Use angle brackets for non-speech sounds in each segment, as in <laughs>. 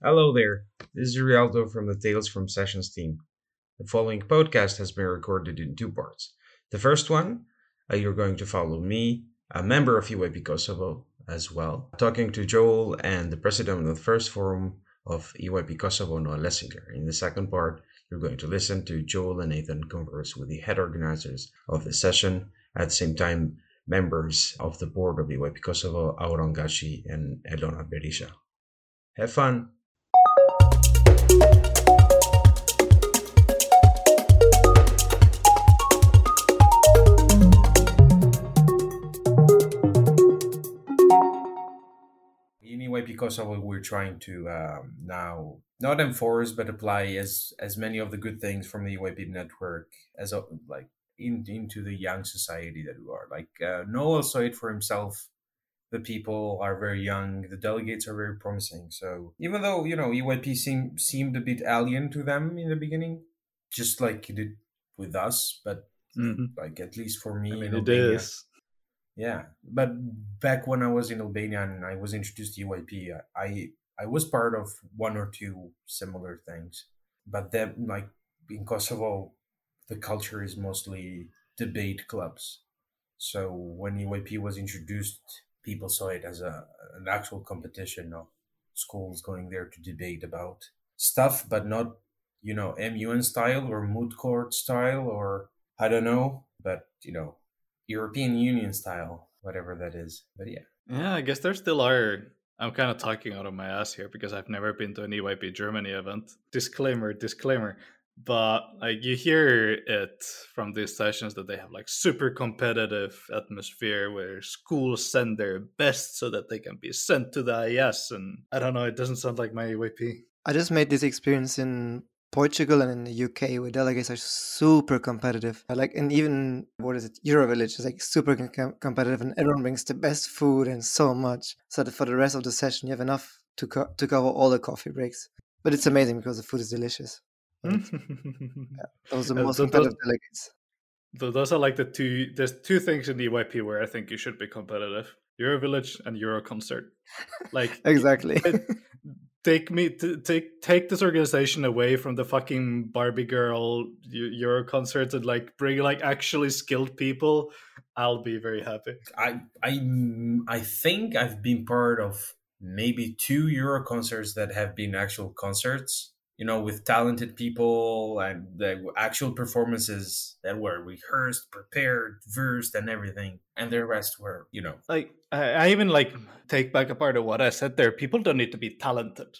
Hello there, this is Realdo from the Tales from Sessions team. The following podcast has been recorded in two parts. The first one, uh, you're going to follow me, a member of EYP Kosovo as well, talking to Joel and the president of the first forum of EYP Kosovo, Noah Lessinger. In the second part, you're going to listen to Joel and Nathan converse with the head organizers of the session, at the same time, members of the board of EYP Kosovo, Auron Gashi and Elona Berisha. Have fun! Because of what we're trying to um, now not enforce but apply as as many of the good things from the EYP network as a, like in, into the young society that we are. Like uh, Noah saw it for himself. The people are very young. The delegates are very promising. So even though you know EYP seemed seemed a bit alien to them in the beginning, just like it did with us, but Mhm. like at least for me, I mean, in it Albania, is. Yeah, but back when I was in Albania and I was introduced to EYP, I I was part of one or two similar things. But then, like in Kosovo, the culture is mostly debate clubs. So when EYP was introduced, people saw it as a an actual competition of schools going there to debate about stuff, but not you know MUN style or moot court style or I don't know, but you know European Union style, whatever that is. But yeah. Yeah, I guess there still are. I'm kind of talking out of my ass here because I've never been to an EYP Germany event. Disclaimer, disclaimer. But like you hear it from these sessions that they have like super competitive atmosphere where schools send their best so that they can be sent to the IS, and I don't know. It doesn't sound like my EYP. I just made this experience in Portugal and in the UK where delegates are super competitive. Like, and even what is it, Eurovillage is like super com- competitive, and everyone brings the best food and so much, so that for the rest of the session you have enough to co- to cover all the coffee breaks. But it's amazing because the food is delicious. It's- <laughs> those are the Uh, most those- competitive delegates. Those are like the two. There's two things in the EYP where I think you should be competitive: Eurovillage and Euroconcert. Like <laughs> Exactly. it- take me take take this organization away from the fucking Barbie girl Eu- Euro concerts and like bring like actually skilled people. I'll be very happy. I I I think I've been part of maybe two Euro concerts that have been actual concerts. You know, with talented people and the actual performances that were rehearsed, prepared, versed, and everything. And the rest were, you know, Like I, even like take back a part of what I said there. People don't need to be talented.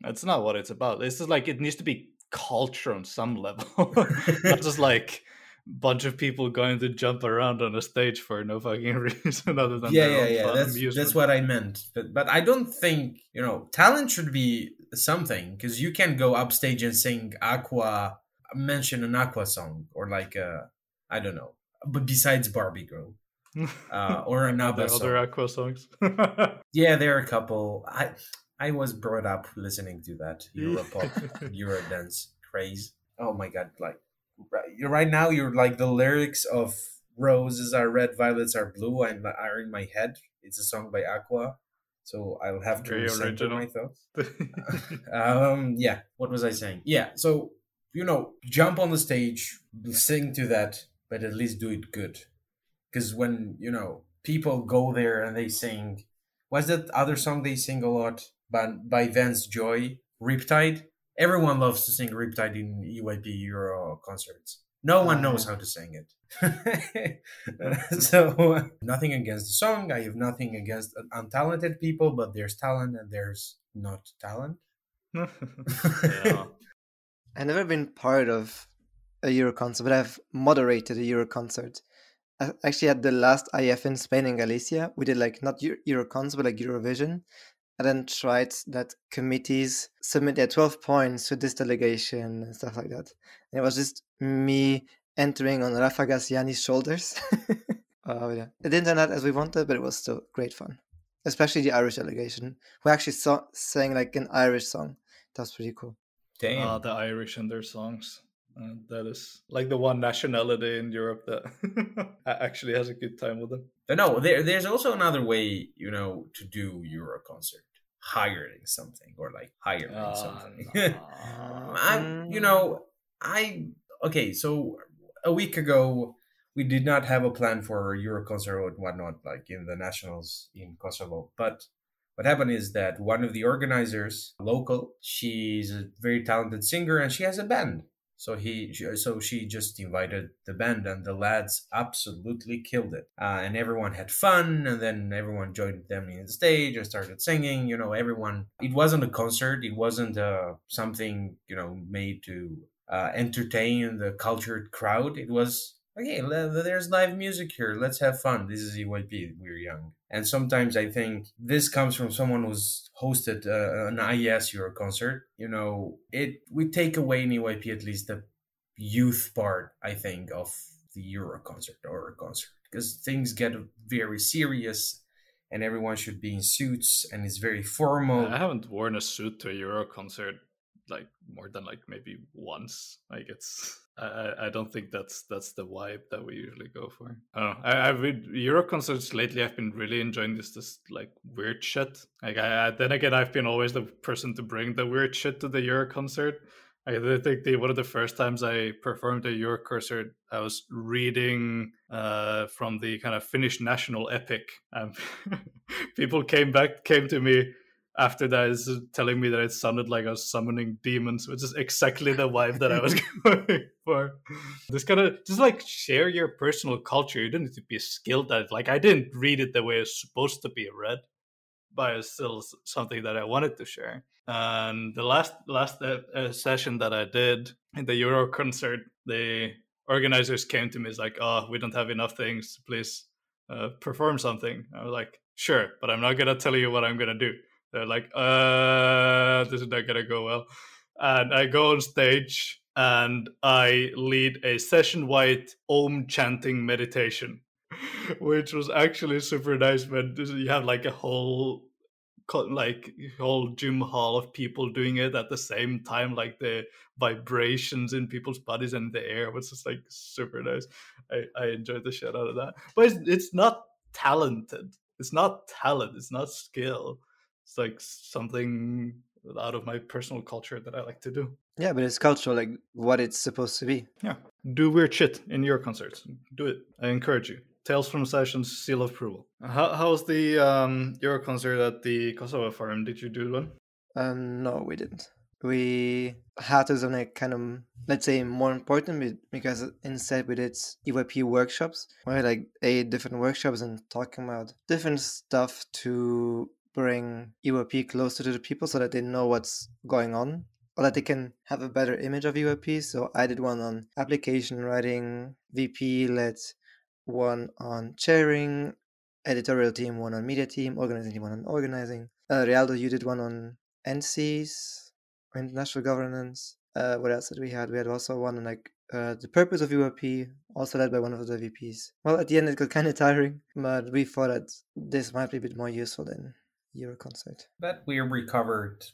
That's not what it's about. This is like it needs to be culture on some level, <laughs> not just like bunch of people going to jump around on a stage for no fucking <laughs> reason other than yeah, their yeah, own yeah. fun That's that's what I meant. But but I don't think you know talent should be something because you can't go upstage and sing Aqua, mention an Aqua song or like uh I don't know. But besides Barbie Girl <laughs> uh, or an Are ABBA song. other Aqua songs. <laughs> Yeah, there are a couple. I I was brought up listening to that <laughs> Europop, Eurodance craze. Oh my god! Like right, you're- right now, you're like the lyrics of "Roses are red, violets are blue" and are in my head. It's a song by Aqua, so I'll have to Very center my thoughts. <laughs> um, yeah. What was I saying? Yeah. So you know, jump on the stage, sing to that, but at least do it good. Because when you know people go there and they sing, what's that other song they sing a lot by by Vance Joy, Riptide? Everyone loves to sing Riptide in EYP Euro concerts. No one Ah, knows how to sing it. <laughs> so nothing against the song. I have nothing against untalented people, but there's talent and there's not talent. <laughs> yeah. <laughs> I've never been part of a Euro concert, but I've moderated a Euro concert. I- Actually, at the last IF in Spain and Galicia, we did like not Eu- Euro concert, but like Eurovision, and then tried that committees submit their 12 points to this delegation and stuff like that. And it was just me entering on Rafa Gassiani's shoulders. <laughs> Oh, yeah. It didn't turn out as we wanted, but it was still great fun. Especially the Irish delegation, who actually saw, sang like an Irish song. That was pretty cool. Damn. Ah, the Irish and their songs. Uh, that is like the one nationality in Europe that <laughs> actually has a good time with them. But no, there, there's also another way, you know, to do Euro concert. Hiring something or like hiring Oh, something. no. <laughs> I, you know, mm. I okay. So a week ago, we did not have a plan for Euroconcert and whatnot, like in the nationals in Kosovo. But what happened is that one of the organizers, local, she's a very talented singer and she has a band. So he, so she just invited the band, and the lads absolutely killed it. Uh, and everyone had fun, and then everyone joined them in the stage and started singing. You know, everyone. It wasn't a concert. It wasn't uh, something you know made to uh, entertain the cultured crowd. It was okay. There's live music here. Let's have fun. This is EYP. We're young, and sometimes I think this comes from someone who's hosted uh, an IES Euro concert. You know, it we take away in EYP at least the youth part. I think of the Euro concert or a concert because things get very serious. And everyone should be in suits, and it's very formal. I haven't worn a suit to a Euro concert like more than like maybe once. Like it's I, I- don't think that's that's the vibe that we usually go for. I don't know. I, been Euro concerts lately. I've been really enjoying this this like weird shit. Like I, I then again, I've been always the person to bring the weird shit to the Euro concert. I think the, one of the first times I performed a Euro concert, I was reading uh, from the kind of Finnish national epic. Um, <laughs> people came back, came to me after that, is telling me that it sounded like I was summoning demons, which is exactly the vibe that I was <laughs> going for. This kind of just like share your personal culture. You don't need to be skilled at it. Like I didn't read it the way it's supposed to be read, but it's still something that I wanted to share. And the last last uh, uh, session that I did in the Euro concert, the organizers came to me. It's like, oh, we don't have enough things. Please uh, perform something. I was like, sure, but I'm not gonna tell you what I'm gonna do. They're like, uh, this is not gonna go well. And I go on stage and I lead a session-wide Om chanting meditation, <laughs> which was actually super nice. When you have like a whole like whole gym hall of people doing it at the same time like the vibrations in people's bodies and the air was just like super nice i, I enjoyed the shit out of that but it's, it's not talented it's not talent it's not skill it's like something out of my personal culture that i like to do. Yeah, but it's cultural, like what it's supposed to be. yeah. Do weird shit in your concerts. Do it. I encourage you. Tales from sessions seal of approval. How, how's the um your concert at the kosovo forum? Did you do one? Um, no, we didn't. We had to something like kind of, let's say, more important because instead we did EYP workshops, where we had like eight different workshops and talking about different stuff to bring EYP closer to the people so that they know what's going on or that they can have a better image of EYP. So I did one on application writing, VP led one on chairing, editorial team one on media team, organizing team one on organizing. Uh, Realdo, you did one on NCs, international governance. Uh, what else did we had? We had also one on like uh, the purpose of EYP, also led by one of the VPs. Well, at the end it got <laughs> kind of tiring, but we thought that this might be a bit more useful than Euroconcert. But we recovered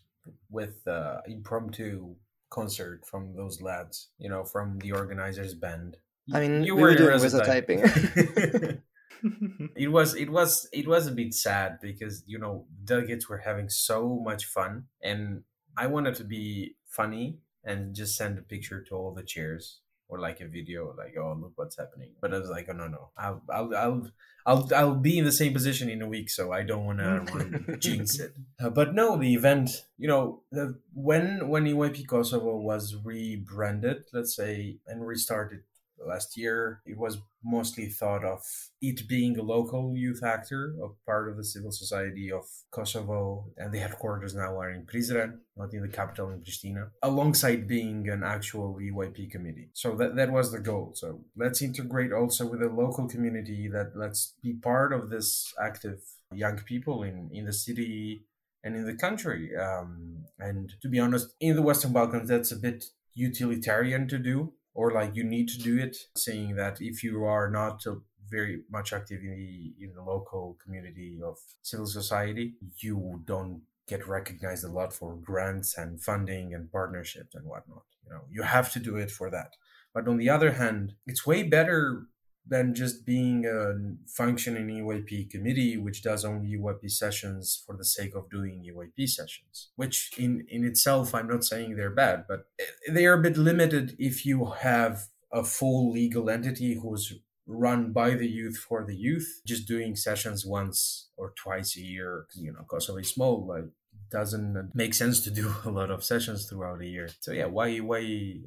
with uh, impromptu concert from those lads, you know, from the organizers' band. I mean, you we were in doing Resotype. typing. <laughs> <laughs> it was it was it was a bit sad because you know delegates were having so much fun and i wanted to be funny and just send a picture to all the chairs or like a video like oh look what's happening. But i was like oh no no. I'll i'll i'll i'll, I'll be in the same position in a week so i don't want to <laughs> jinx it. Uh, but no the event you know the, when when EYP kosovo was rebranded let's say and restarted last year it was mostly thought of it being a local youth actor a part of the civil society of kosovo and the headquarters now are in prizren not in the capital in pristina alongside being an actual eyp committee. So that, that was the goal. So let's integrate also with the local community that let's be part of this active young people in in the city and in the country. Um, and to be honest in the western balkans that's a bit utilitarian to do or like you need to do it saying that if you are not very much active in the, in the local community of civil society you don't get recognized a lot for grants and funding and partnerships and whatnot you know? You have to do it for that. But on the other hand it's way better than just being a functioning EYP committee, which does only EYP sessions for the sake of doing EYP sessions, which in, in itself, I'm not saying they're bad, but they are a bit limited if you have a full legal entity who's run by the youth for the youth, just doing sessions once or twice a year, you know, Kosovo is small, like doesn't make sense to do <laughs> a lot of sessions throughout a year. So yeah, why why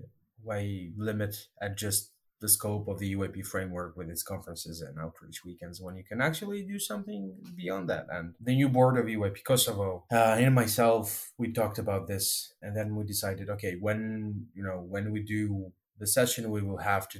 why limit at just the scope of the EYP framework with its conferences and outreach weekends when you can actually do something beyond that. And the new board of EYP Kosovo uh, and myself, we talked about this, and then we decided, okay, when you know when we do the session, we will have to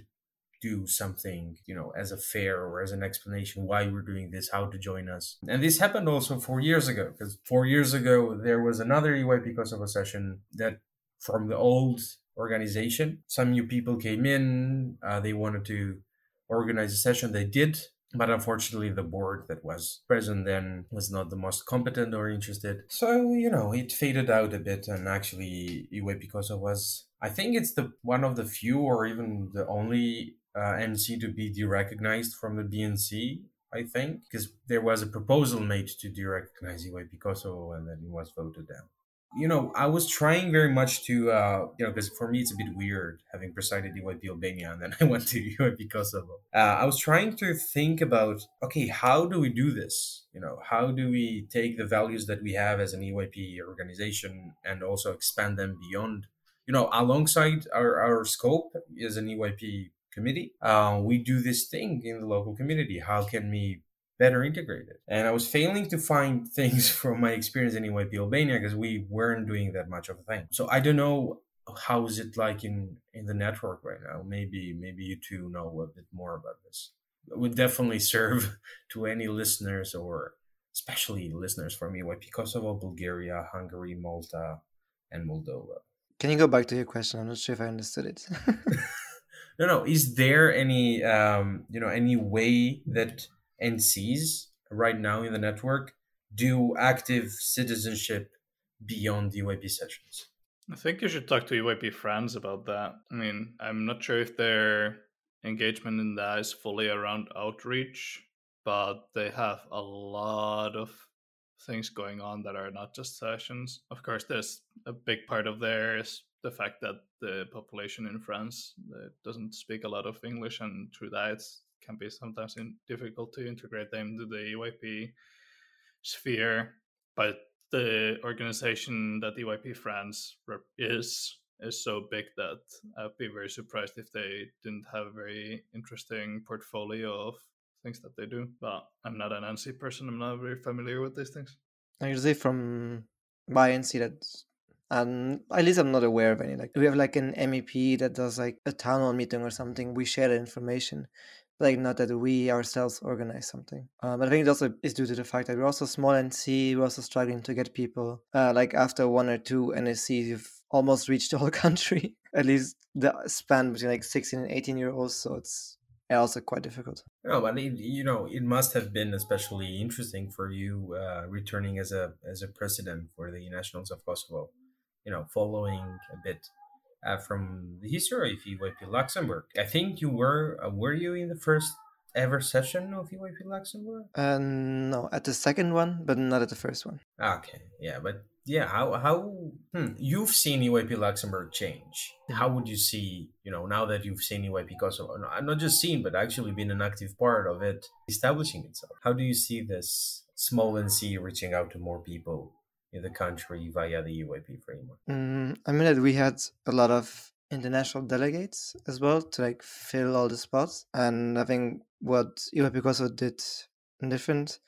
do something, you know, as a fair or as an explanation why we're doing this, how to join us. And this happened also four years ago, because four years ago there was another EYP Kosovo session that from the old organization. Some new people came in. Uh, they wanted to organize a session. They did. But unfortunately, the board that was present then was not the most competent or interested. So, you know, it faded out a bit. And actually, EYP Kosovo was, I think it's the one of the few or even the only uh, NC to be derecognized from the BNC I think, because there was a proposal made to derecognize EYP Kosovo and then it was voted down you know, I was trying very much to, uh, you know, because for me it's a bit weird having presided EYP Albania and then <laughs> I went to EYP Kosovo. Uh, I was trying to think about, okay, how do we do this? You know, how do we take the values that we have as an EYP organization and also expand them beyond, you know, alongside our, our scope as an EYP committee? Uh, we do this thing in the local community. How can we better integrated. And I was failing to find <laughs> things from my experience in EYP Albania because we weren't doing that much of a thing. So I don't know how is it like in in the network right now. Maybe maybe you two know a bit more about this. It would definitely <laughs> serve to any listeners or especially listeners from EYP Kosovo, Bulgaria, Hungary, Malta, and Moldova. Can you go back to your question? I'm not sure if I understood it. <laughs> no, no. Is there any um, you know any way that NCs right now in the network do active citizenship beyond EYP sessions. I think you should talk to EYP France about that. I mean, I'm not sure if their engagement in that is fully around outreach, but they have a lot of things going on that are not just sessions. Of course, there's a big part of there is the fact that the population in France uh, doesn't speak a lot of English, and through that, it's can be sometimes difficult to integrate them into the EYP sphere. But the organization that EYP France is is so big that I'd be very surprised if they didn't have a very interesting portfolio of things that they do. But I'm not an NC person. I'm not very familiar with these things. I say from my NC that and at least I'm not aware of any. Like we have like an MEP that does like a town hall meeting or something. We share the information, like not that we ourselves organize something. Um, but I think it also is due to the fact that we're also small and see we're also struggling to get people. Uh, like after one or two NSCs, you've almost reached the whole <laughs> country. At least the span between like 16 and 18 year olds. So it's also quite difficult. No, but it, you know, it must have been especially interesting for you uh, returning as a as a president for the Nationals of Kosovo. You know, following a bit uh, from the history of EYP Luxembourg. I think you were uh, were you in the first ever session of EYP Luxembourg? Uh, no, at the second one, but not at the first one. Okay, yeah, but yeah, how how hmm, you've seen EYP Luxembourg change? How would you see, you know, now that you've seen EYP Kosovo, no, not just seen, but actually been an active part of it establishing itself? How do you see this small NC reaching out to more people in the country via the EYP framework? Mm, I mean that we had a lot of international delegates as well to like fill all the spots, and I think what EYP Kosovo did different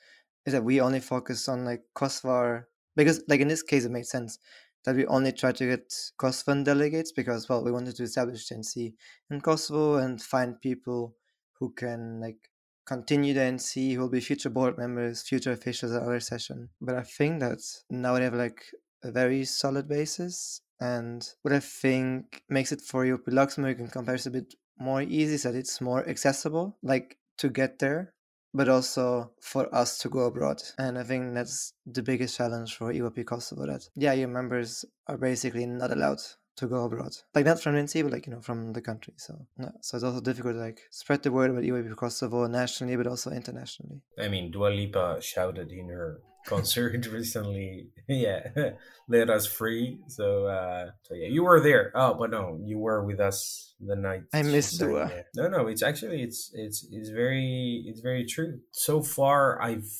is that we only focused on like Kosovo because like in this case it made sense that we only try to get Kosovan delegates because well we wanted to establish NC in Kosovo and find people who can like continue the NC, who will be future board members, future officials at other session. But I think that now we have like a very solid basis. And what I think makes it for UP Luxembourg in comparison a bit more easy is that it's more accessible, like to get there, but also for us to go abroad. And I think that's the biggest challenge for EYP Kosovo that, yeah, your members are basically not allowed to go abroad. Like not from NC, but like you know from the country. So yeah, so it's also difficult to like spread the word about EYP Kosovo nationally, but also internationally. I mean, Dua Lipa shouted in her concert <laughs> recently. <laughs> yeah, <laughs> let us free. So, uh, so yeah, you were there. Oh, but no, you were with us the night. I miss Dua. Yeah. No, no, it's actually it's it's it's very it's very true. So far, I've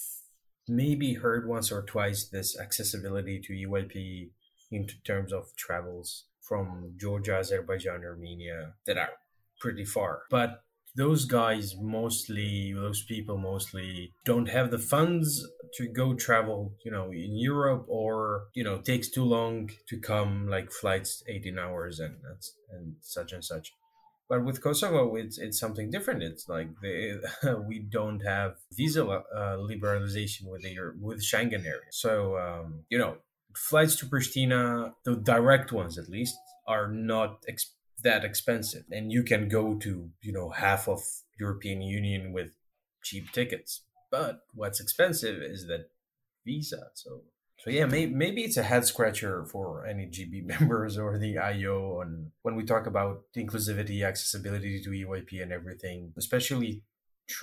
maybe heard once or twice this accessibility to EYP in terms of travels from Georgia, Azerbaijan, Armenia that are pretty far, but those guys mostly those people mostly don't have the funds to go travel you know in europe or you know takes too long to come like flights 18 hours and and such and such. But with kosovo it's it's something different. It's like they, <laughs> we don't have visa uh, liberalization with the with schengen area. So um, you know flights to pristina the direct ones at least are not exp- that expensive. And you can go to you know half of european union with cheap tickets. But what's expensive is that visa. So so yeah maybe, maybe it's a head scratcher for any gb <laughs> members or the io and when we talk about inclusivity accessibility to EYP and everything especially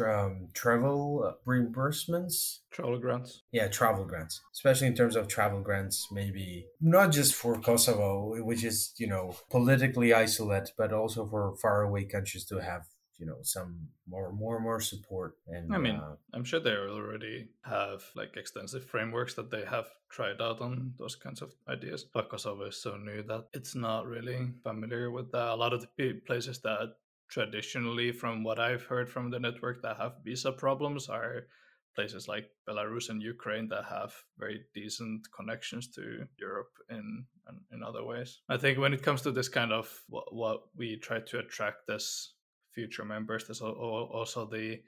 um, travel reimbursements? Travel grants. Yeah travel grants. Especially in terms of travel grants maybe not just for kosovo which is you know politically isolated but also for faraway countries to have you know some more more more support and i mean uh, i'm sure they already have like extensive frameworks that they have tried out on those kinds of ideas but kosovo is so new that it's not really familiar with that. A lot of the places that traditionally, from what I've heard from the network, that have visa problems are places like Belarus and Ukraine that have very decent connections to Europe in in, other ways. I think when it comes to this kind of what, what we try to attract as future members, there's also the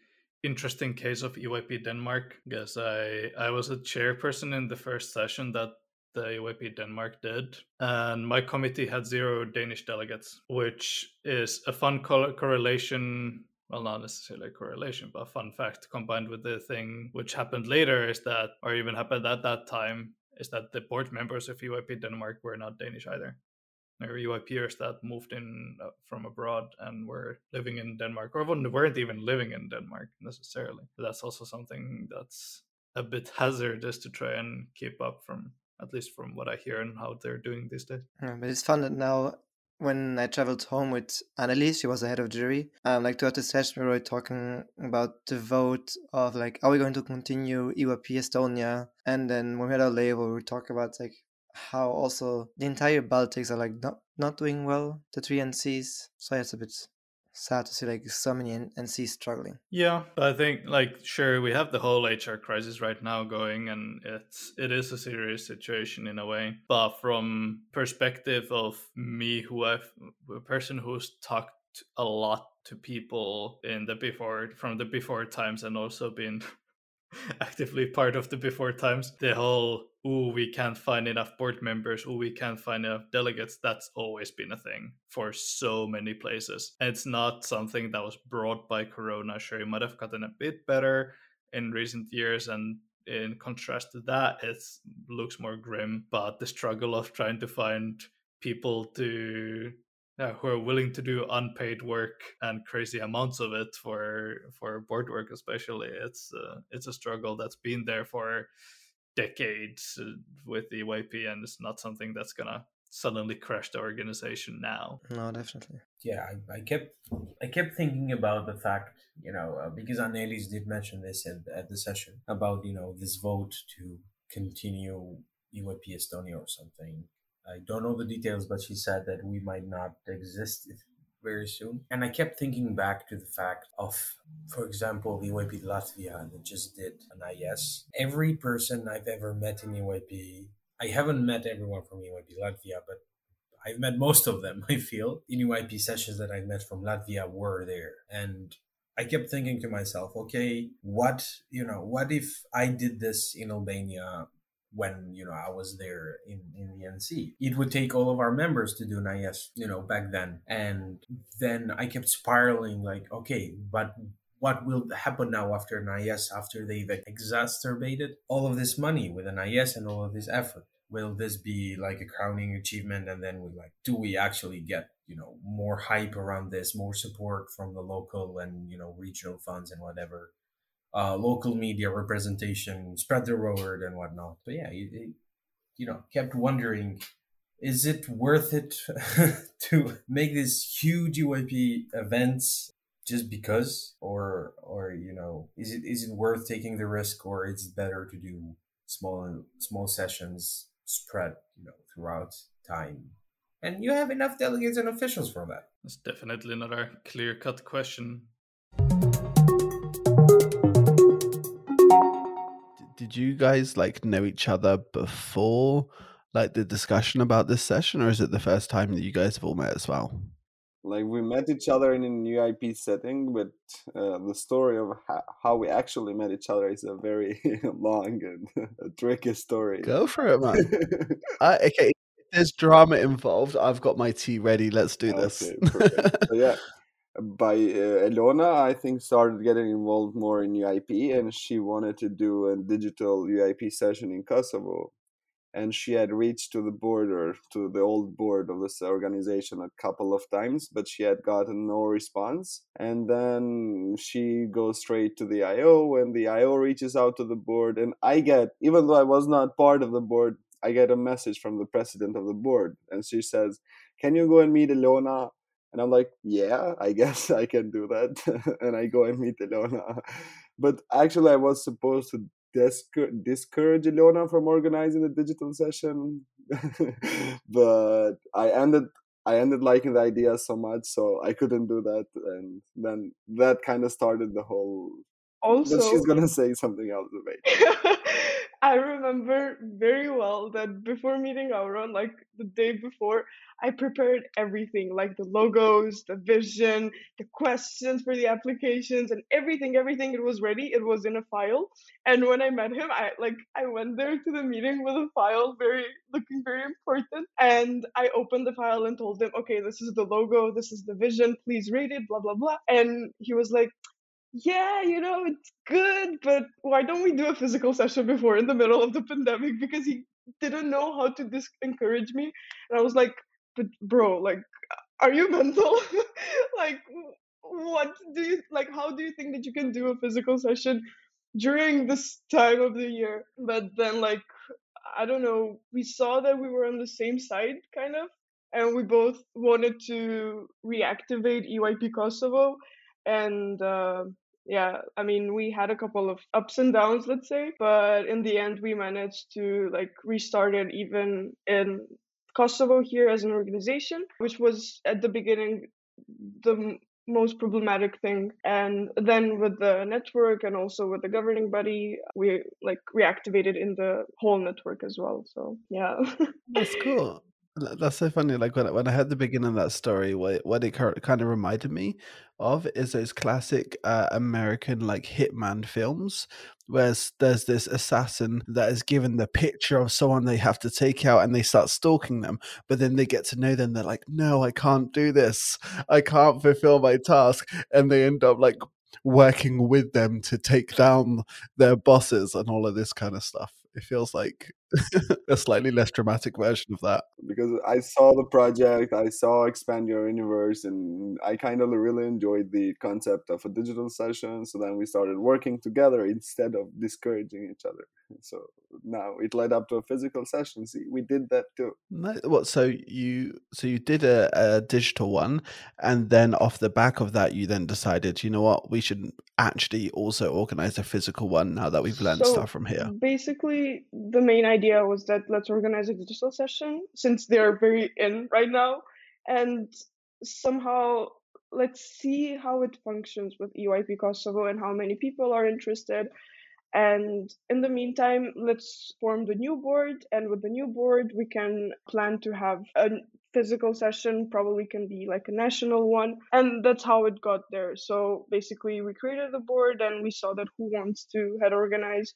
interesting case of EYP Denmark because I I was a chairperson in the first session that the EYP Denmark did. And my committee had zero Danish delegates, which is a fun co- correlation. Well, not necessarily a correlation, but a fun fact combined with the thing which happened later is that, or even happened at that time, is that the board members of EYP Denmark were not Danish either. There were EYPers that moved in uh, from abroad and were living in Denmark, or weren't even living in Denmark necessarily. But that's also something that's a bit hazardous to try and keep up from at least from what I hear and how they're doing these days. Yeah, but it's fun that now when I traveled home with Annelies, she was the head of jury. Um, like throughout the session, we were talking about the vote of like, are we going to continue EYP Estonia? And then when we had our label, we were talking about like how also the entire Baltics are like not not doing well, the three NCs. So yeah, it's a bit sad to see like so many NCs struggling. Yeah, but I think like sure we have the whole HR crisis right now going, and it's it is a serious situation in a way. But from perspective of me, who I've a person who's talked a lot to people in the before from the before times and also been <laughs> actively part of the before times the whole oh we can't find enough board members. Oh we can't find enough delegates. That's always been a thing for so many places. And it's not something that was brought by corona. Sure it might have gotten a bit better in recent years and in contrast to that it looks more grim but the struggle of trying to find people to yeah, who are willing to do unpaid work and crazy amounts of it for for board work especially it's uh, it's a struggle that's been there for decades uh, with the EYP and it's not something that's gonna suddenly crash the organization now. No definitely. Yeah I, I kept i kept thinking about the fact you know uh, because Annelies did mention this at, at the session about you know this vote to continue EYP Estonia or something. I don't know the details, but she said that we might not exist very soon. And I kept thinking back to the fact of, for example, EYP Latvia that just did an IS. Every person I've ever met in EYP, I haven't met everyone from EYP Latvia, but I've met most of them, <laughs> I feel. In EYP sessions that I've met from Latvia were there. And I kept thinking to myself, okay, what, you know, what if I did this in Albania when you know I was there in in the NC. It would take all of our members to do an IS, you know, back then, and then I kept spiraling like, okay, but what will happen now after an IS after they've exacerbated all of this money with an IS and all of this effort? will this be like a crowning achievement and then we like do we actually get you know more hype around this more support from the local and you know regional funds and whatever uh, local media representation spread the word and whatnot. But yeah you, know kept wondering is it worth it <laughs> to make this huge EYP events just because? Or or you know is it is it worth taking the risk or is it better to do small small sessions spread you know throughout time? And you have enough delegates and officials for that. That's definitely not a clear cut question did you guys like know each other before like the discussion about this session, or is it the first time that you guys have all met as well? Like we met each other in an EYP setting, but uh, the story of ha- how we actually met each other is a very <laughs> long and <laughs> tricky story. Go for it, man. <laughs> uh, okay, there's drama involved. I've got my tea ready. Let's do this. So yeah, by uh, Elona, I think started getting involved more in EYP, and she wanted to do a digital EYP session in Kosovo. And she had reached to the board or to the old board of this organization a couple of times but she had gotten no response. And then she goes straight to the io and the io reaches out to the board and i get even though i was not part of the board i get a message from the president of the board and she says can you go and meet Elona and I'm like, yeah, I guess I can do that. <laughs> and I go and meet Elona. But actually, I was supposed to discourage Elona from organizing the digital session, <laughs> but I ended I ended liking the idea so much, so I couldn't do that, and then that kind of started the whole. Also, but she's gonna say something else about. <laughs> I remember very well that before meeting Auron, like the day before, I prepared everything, like the logos, the vision, the questions for the applications, and everything. Everything it was ready. It was in a file. And when I met him, I like I went there to the meeting with a file, very looking very important. And I opened the file and told him, okay, this is the logo, this is the vision. Please read it, blah blah blah. And he was like, yeah, you know, it's good, but why don't we do a physical session before in the middle of the pandemic? Because he didn't know how to dis- encourage me. And I was like, but bro, like, are you mental? <laughs> like, what do you, like, how do you think that you can do a physical session during this time of the year? But then, like, I don't know, we saw that we were on the same side, kind of. And we both wanted to reactivate EYP Kosovo and uh, yeah i mean we had a couple of ups and downs let's say but in the end we managed to like restart it even in kosovo here as an organization which was at the beginning the most problematic thing. And then with the network and also with the governing body we like reactivated in the whole network as well so yeah. That's cool that's so funny. Like when I, when I heard the beginning of that story, what what it kind of reminded me of is those classic uh, American like hitman films, where there's this assassin that is given the picture of someone they have to take out, and they start stalking them. But then they get to know them. They're like, "No, I can't do this. I can't fulfill my task," and they end up like working with them to take down their bosses and all of this kind of stuff. It feels like <laughs> a slightly less dramatic version of that. Because I saw the project, I saw Expand Your Universe, and I kind of really enjoyed the concept of a digital session. So then we started working together instead of discouraging each other. So now it led up to a physical session. See, we did that too. What? So you so you did a, a digital one, and then off the back of that, you then decided, you know what, we should actually also organize a physical one now that we've learned so stuff from here. Basically, the main idea was that let's organize a digital session since they're very in right now and somehow let's see how it functions with EYP Kosovo and how many people are interested. And in the meantime, let's form the new board. And with the new board, we can plan to have a physical session, probably can be like a national one. And that's how it got there. So basically, we created the board and we saw that who wants to head organize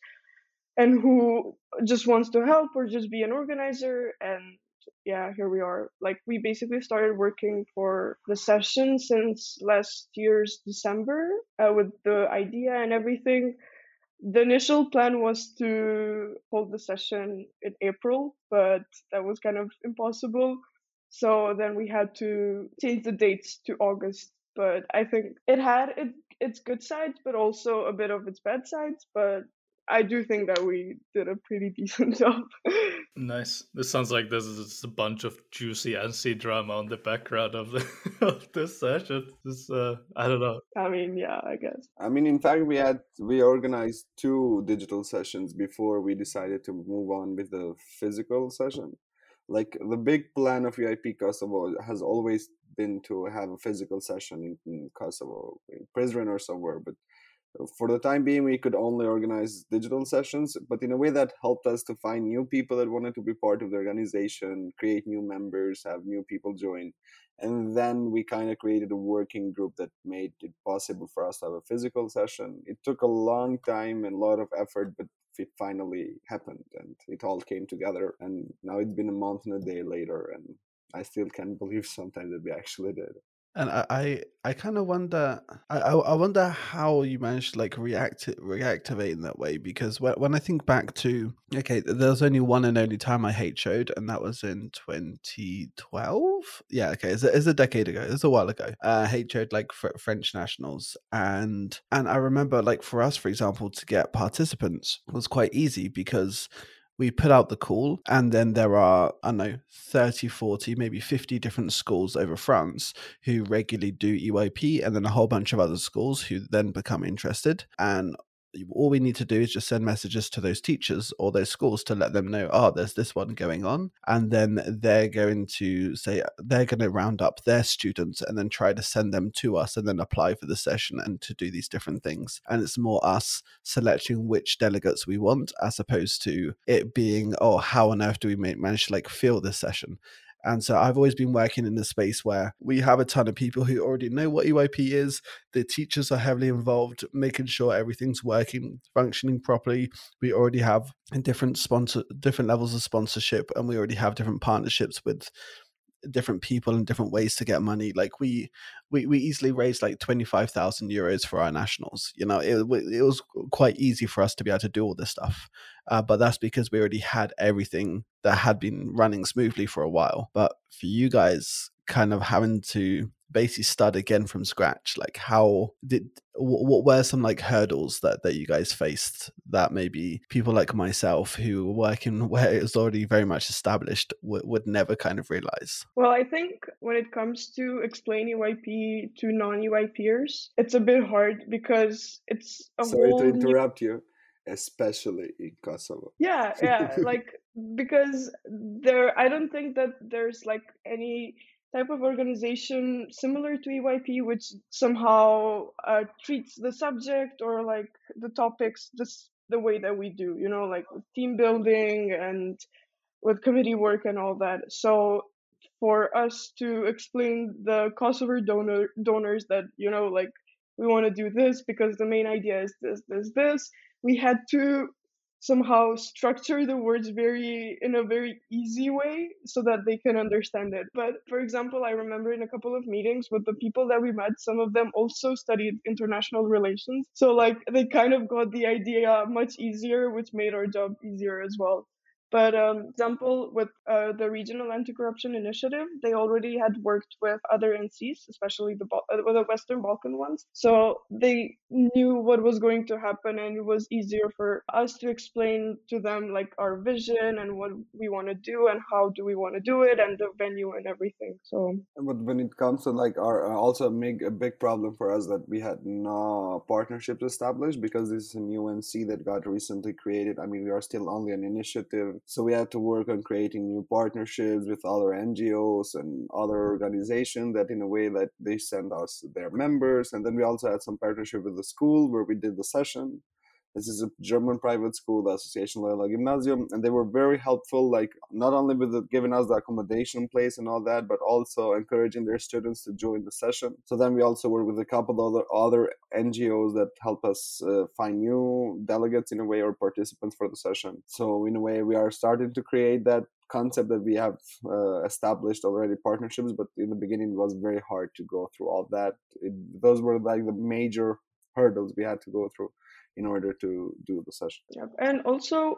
and who just wants to help or just be an organizer and yeah here we are like we basically started working for the session since last year's december uh, with the idea and everything the initial plan was to hold the session in April, but that was kind of impossible. So then we had to change the dates to August. But I think it had it, its good sides, but also a bit of its bad sides. But I do think that we did a pretty <laughs> decent job. Nice. This sounds like this is a bunch of juicy NC drama on the background of the <laughs> of this session. This uh, I don't know. I mean, yeah, I guess. I mean, in fact, we had we organized two digital sessions before we decided to move on with the physical session. Like the big plan of EYP Kosovo has always been to have a physical session in, in Kosovo, in Prizren or somewhere, but for the time being we could only organize digital sessions but in a way that helped us to find new people that wanted to be part of the organization create new members have new people join. And then we kind of created a working group that made it possible for us to have a physical session. It took a long time and a lot of effort but it finally happened and it all came together. And now it's been a month and a day later and i still can't <laughs> believe sometimes that we actually did And I, I, I kind of wonder. I, I wonder how you managed to like react reactivate in that way because when when I think back to okay, there was only one and only time I hate showed, and that was in 2012. Yeah, okay, it's a, it's a decade ago. It's a while ago. Uh, hate showed like fr- French nationals, and and I remember like for us, for example, to get participants was quite easy because we put out the call and then there are i don't know 30 40 maybe 50 different schools over france who regularly do eyp and then a whole bunch of other schools who then become interested. And all we need to do is just send messages to those teachers or those schools to let them know oh there's this one going on and then they're going to say they're going to round up their students and then try to send them to us and then apply for the session and to do these different things. And it's more us selecting which delegates we want as opposed to it being oh how on earth do we manage to like fill this session and so I've always been working in a space where we have a ton of people who already know what EYP is. The teachers are heavily involved, making sure everything's working, functioning properly. We already have different sponsor, different levels of sponsorship, and we already have different partnerships with different people and different ways to get money. Like we, we, we easily raised like twenty five thousand euros for our nationals. You know, it it was quite easy for us to be able to do all this stuff, uh, but that's because we already had everything that had been running smoothly for a while. But for you guys, kind of having to basically start again from scratch like how did what were some like hurdles that that you guys faced that maybe people like myself who were working <laughs> where it was already very much established would, would never kind of realize well i think when it comes to explaining eyp to non-eypers it's a bit hard because it's a sorry whole to new- interrupt you especially in kosovo yeah <laughs> yeah like because there i don't think that there's like any type of organization similar to EYP, which somehow uh, treats the subject or like the topics this the way that we do, you know, like with team building and with committee work and all that. So for us to explain the Kosovo donor donors that you know, like we want to do this because the main idea is this, this, this. We had to somehow structure the words very in a very easy way so that they can understand it. But for example i remember in a couple of meetings with the people that we met some of them also studied international relations. So like they kind of got the idea much easier which made our job easier as well but um, example with uh, the regional anti-corruption initiative, they already had worked with other NCs, especially the uh, the Western Balkan ones. So they knew what was going to happen, and it was easier for us to explain to them like our vision and what we want to do and how do we want to do it and the venue and everything. So. But when it comes to like our uh, also big a big problem for us that we had no partnerships established because this is a new NC that got recently created. I mean, we are still only an initiative so we had to work on creating new partnerships with other NGOs and other mm-hmm. organizations that in a way that they send us their members. And then we also had some partnership with the school where we did the session. This is a German private school, the Association Loyola Gymnasium, and they were very helpful, like not only with the, giving us the accommodation place and all that, but also encouraging their students to join the session. So then we also work with a couple of other, other NGOs that help us uh, find new delegates in a way or participants for the session. So in a way, we are starting to create that concept that we have uh, established already partnerships, but in the beginning it was very hard to go through all that. It, those were like the major hurdles we had to go through in order to do the session. Yep. And also,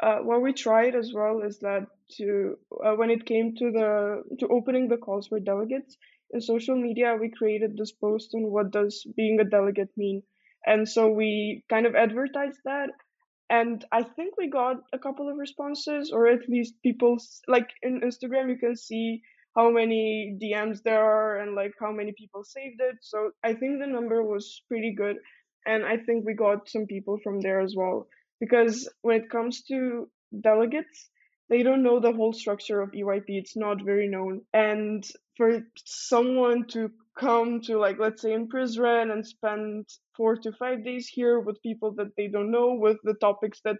uh, what we tried as well is that to uh, when it came to the to opening the calls for delegates in social media, we created this post on what does being a delegate mean, and so we kind of advertised that. And I think we got a couple of responses, or at least people like in Instagram, you can see how many DMs there are and like how many people saved it. So I think the number was pretty good. And I think we got some people from there as well. Because when it comes to delegates, they don't know the whole structure of EYP. It's not very known. And for someone to come to like let's say in Prizren and spend four to five days here with people that they don't know, with the topics that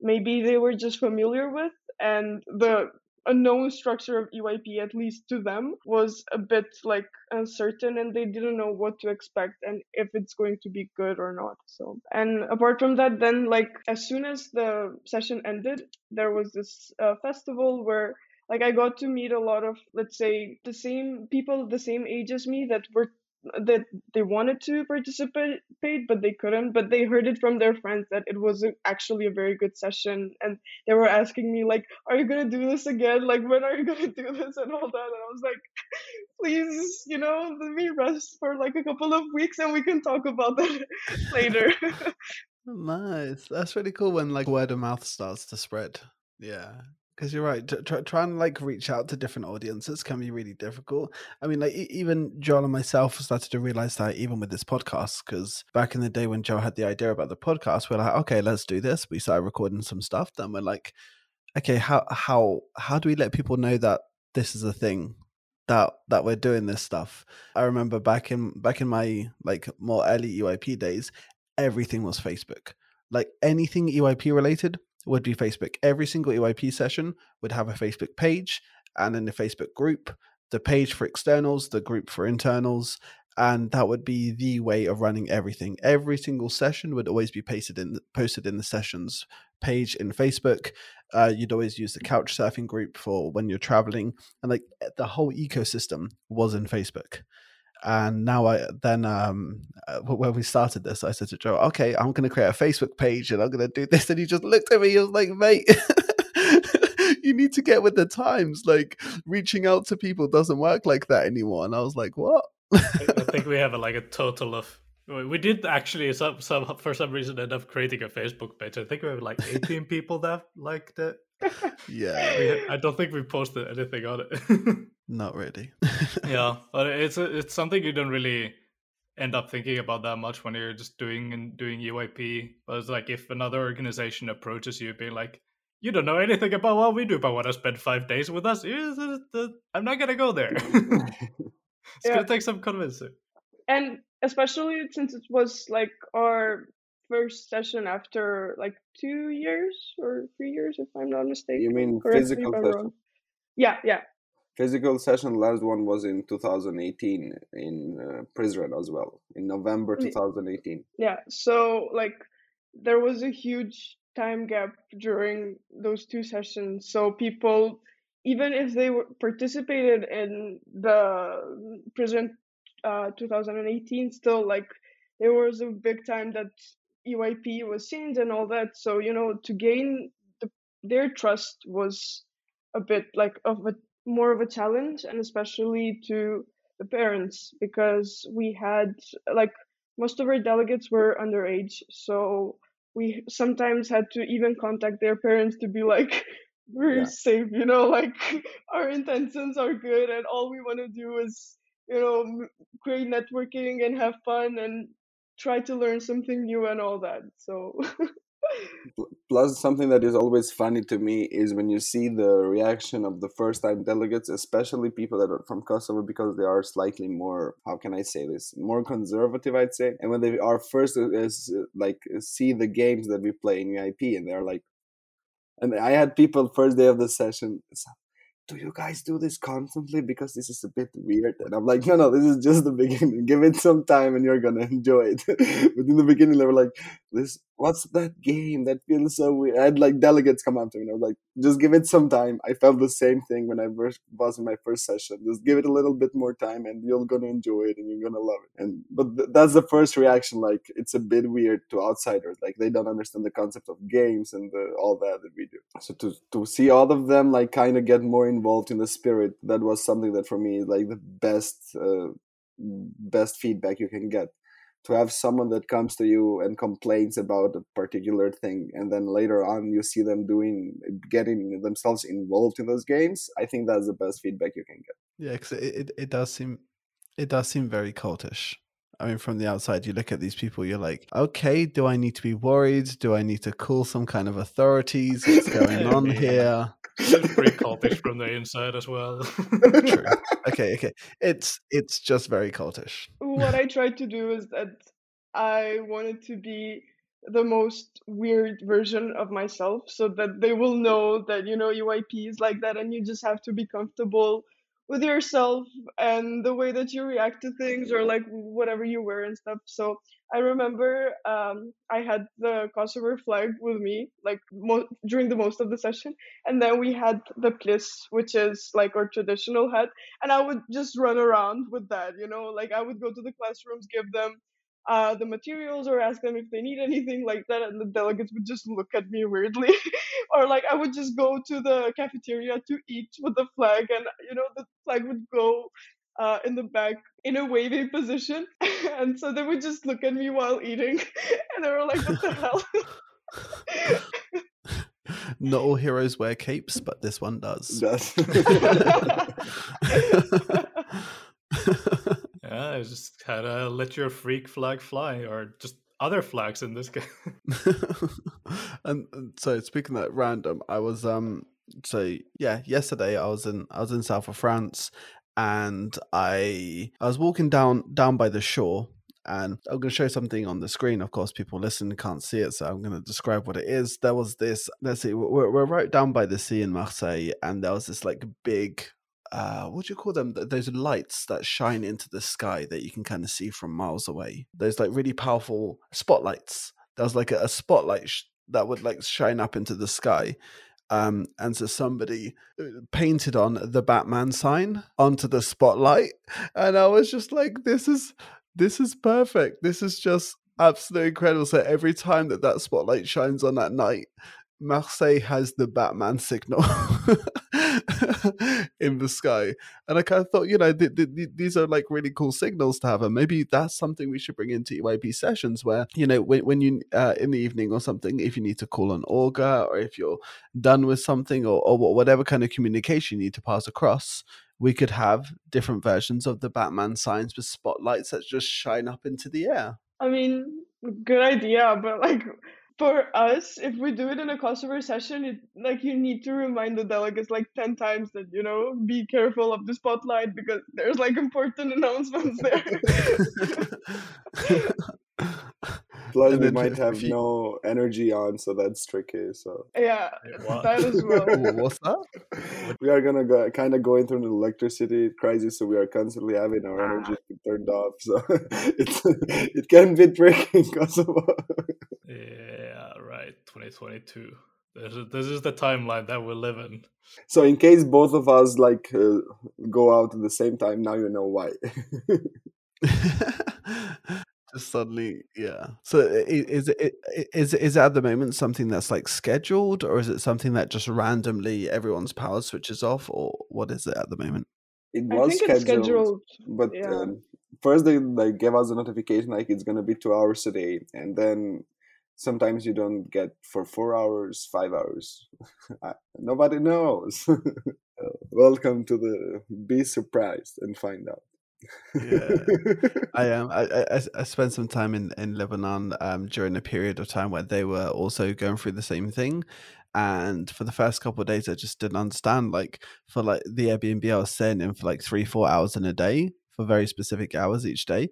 maybe they were just familiar with and the known structure of EYP, at least to them, was a bit like uncertain and they didn't know what to expect and if it's going to be good or not. So, and apart from that, then like as soon as the session ended, there was this uh, festival where like I got to meet a lot of, let's say, the same people the same age as me that were that they wanted to participate but they couldn't but they heard it from their friends that it wasn't actually a very good session and they were asking me like are you going to do this again? Like when are you going to do this? and all that and i was like please you know let me rest for like a couple of weeks and we can talk about that <laughs> later. Nice. That's really cool when like word of mouth starts to spread. Yeah because you're right. Try, try and like reach out to different audiences can be really difficult. I mean, like even Joel and myself started to realize that even with this podcast, because back in the day when Joe had the idea about the podcast, we're like, okay, let's do this. We started recording some stuff. Then we're like, okay, how how how do we let people know that this is a thing that that we're doing this stuff? I remember back in back in my like more early EYP days, everything was Facebook. Like anything EYP related would be Facebook. Every single EYP session would have a Facebook page and then the Facebook group, the page for externals, the group for internals, and that would be the way of running everything. Every single session would always be pasted in posted in the sessions page in Facebook. Uh, you'd always use the couch surfing group for when you're traveling, and like the whole ecosystem was in Facebook and now I then um uh, when we started this, I said to Joe, "Okay, I'm going to create a Facebook page and I'm going to do this." And he just looked at me. He was like, "Mate." <laughs> you need to get with the times. Like reaching out to people doesn't work like that anymore. And I was like, "What?" I think we have a, <laughs> like a total of we did actually some, some for some reason end up creating a Facebook page. I think we have like 18 people that liked it. <laughs> Yeah, I don't think we posted anything on it. Not really. <laughs> yeah, but it's a, it's something you don't really end up thinking about that much when you're just doing and doing EYP. But it's like if another organization approaches you, being like, "You don't know anything about what we do, but want to spend five days with us?" I'm not gonna go there. <laughs> it's yeah. gonna take some convincing. And especially since it was like our first session after like two years or three years, if I'm not mistaken. You mean physical session? Yeah, yeah physical session last one was in 2018 in uh, Prizren as well in November 2018 yeah so like there was a huge time gap during those two sessions so people even if they were participated in the Prizren uh, 2018 still like there was a big time that EYP was seen and all that so you know to gain the, their trust was a bit like of a more of a challenge and especially to the parents because we had like most of our delegates were underage so we sometimes had to even contact their parents to be like <laughs> we're yeah. safe you know like <laughs> our intentions are good and all we want to do is you know create networking and have fun and try to learn something new and all that so <laughs> plus something that is always funny to me is when you see the reaction of the first time delegates especially people that are from kosovo because they are slightly more how can i say this? More conservative i'd say. And when they are first uh, uh, is uh, like uh, see the games that we play in EYP and they're like and i had people first day of the session do you guys do this constantly? Because this is a bit weird. And i'm like no no this is just the beginning. <laughs> Give it some time and you're gonna enjoy it. <laughs> But in the beginning they were like this what's that game? That feels so weird. I had like delegates come up to me and I was like, just give it some time. I felt the same thing when I was in my first session. Just give it a little bit more time and you're gonna enjoy it and you're gonna love it. And but th- that's the first reaction. Like it's a bit weird to outsiders. Like they don't understand the concept of games and the, all that that we do. So to to see all of them like kind of get more involved in the spirit, that was something that for me is like the best uh, best feedback you can get to have someone that comes to you and complains about a particular thing and then later on you see them doing getting themselves involved in those games i think that's the best feedback you can get Yeah, because it, it it does seem it does seem very cultish. I mean, from the outside, you look at these people, you're like, okay, do I need to be worried? Do I need to call some kind of authorities? What's <laughs> going on here? It's pretty cultish from the inside as well. True. <laughs> Okay, okay. It's it's just very cultish. what I tried to do is that I wanted to be the most weird version of myself so that they will know that you know EYP is like that and you just have to be comfortable with yourself and the way that you react to things or like whatever you wear and stuff. So I remember um, I had the Kosovo flag with me like mo- during the most of the session, and then we had the plis, which is like our traditional hat, and I would just run around with that. You know, like I would go to the classrooms, give them uh, the materials or ask them if they need anything like that and the delegates would just look at me weirdly. <laughs> Or like i would just go to the cafeteria to eat with the flag and you know the flag would go uh, in the back in a waving position. <laughs> And so they would just look at me while eating <laughs> and they were like what the hell? Not all heroes wear capes, but this one does. that's yeah, I just had to let your freak flag fly, or just other flags in this <laughs> case. <laughs> and, and so speaking that random, I was um so yeah, yesterday I was in I was in south of France and I I was walking down down by the shore and I'm going to show something on the screen. Of course, people listening can't see it, so I'm going to describe what it is. There was this. Let's see, we're, we're right down by the sea in Marseille, and there was this like big uh what do you call them? Those lights that shine into the sky that you can kind of see from miles away. Those like really powerful spotlights. There was like a, a spotlight sh- that would like shine up into the sky um and so somebody uh, painted on the batman sign onto the spotlight and i was just like this is this is perfect. This is just absolutely incredible. So every time that that spotlight shines on that night Marseille has the Batman signal <laughs> <laughs> in the sky, and I kind of thought, you know, th- th- th- these are like really cool signals to have, and maybe that's something we should bring into EYP sessions, where you know, when when you uh, in the evening or something, if you need to call an auger, or if you're done with something, or or whatever kind of communication you need to pass across, we could have different versions of the Batman signs with spotlights that just shine up into the air. I mean, good idea, but like for us, if we do it in a customer session, it like you need to remind the delegates like ten times that you know be careful of the spotlight because there's like important <laughs> announcements there. <laughs> plus And we might have you- no energy on so that's tricky so yeah, What? <laughs> that as well. What's that? we are gonna go kind of go into an electricity crisis so we are constantly having our ah. energy turned off so it's it can be tricky kosovo yeah, right. 2022. This is, this is the timeline that we live in. so in case both of us like uh, go out at the same time now you know why <laughs> Just suddenly, yeah. So i- i- is it is is it at the moment something that's like scheduled, or is it something that just randomly everyone's power switches off, or what is it at the moment? it was scheduled, scheduled. but yeah. um, first they like gave us a notification like it's gonna be two hours a day and then sometimes you don't get for four hours five hours <laughs> nobody knows <laughs> welcome to the be surprised and find out Yeah. <laughs> I am. um I, I- I s- I spent some time in in Lebanon um during a period of time where they were also going through the same thing, and for the first couple of days I just didn't understand. Like for like the Airbnb I was staying in for like three four hours in a day for very specific hours each day,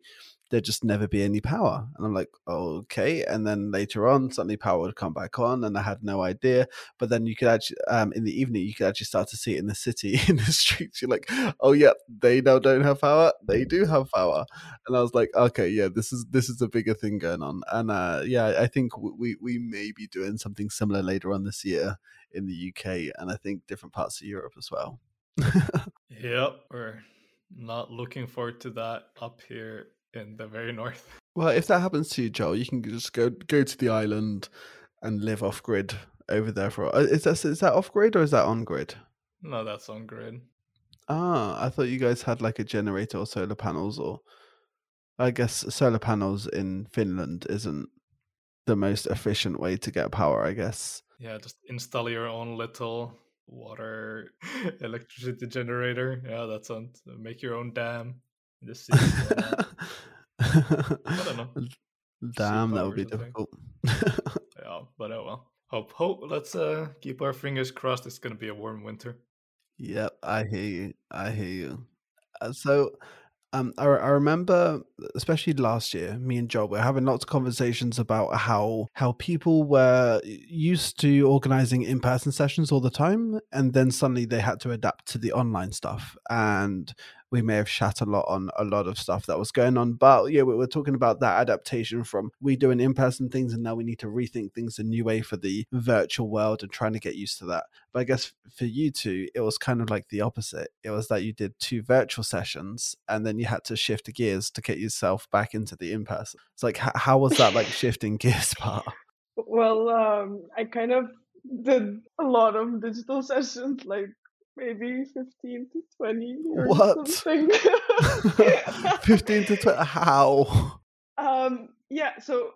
there'd just never be any power. And I'm like, okay. And then later on, suddenly power would come back on, and I had no idea. But then you could actually, um, in the evening, you could actually start to see it in the city, <laughs> in the streets. You're like, oh yeah, they now don't have power. They do have power. And I was like, okay, yeah, this is this is a bigger thing going on. And uh, yeah, I think we we may be doing something similar later on this year in the UK, and I think different parts of Europe as well. <laughs> yep, we're not looking forward to that up here in the very north. <laughs> Well, if that happens to you, Joel, you can just go go to the island and live off grid over there for. Is that is that off grid or is that on grid? No, that's on grid. Ah, I thought you guys had like a generator or solar panels, or I guess solar panels in Finland isn't the most efficient way to get power. I guess. Yeah, just install your own little water <laughs> electricity generator. Yeah, that's on. Make your own dam. Just <laughs> I don't know. <laughs> Damn, that would be difficult. <laughs> yeah, but oh well. Hope, hope. Let's uh keep our fingers crossed. It's gonna be a warm winter. Yep, I hear you. I hear you. Uh, so, um, I, I remember, especially last year, me and Joel were having lots of conversations about how how people were used to organizing in person sessions all the time, and then suddenly they had to adapt to the online stuff. And we may have shat a lot on a lot of stuff that was going on. But yeah, we were talking about that adaptation from we doing in person things and now we need to rethink things a new way for the virtual world and trying to get used to that. But I guess for you two, it was kind of like the opposite. It was that you did two virtual sessions and then you had to shift gears to get yourself back into the in person. It's like, how was that like <laughs> shifting gears part? Well, um, I kind of did a lot of digital <laughs> sessions like maybe 15 to 20 or what? something. <laughs> 15 to 20 how? Um yeah, so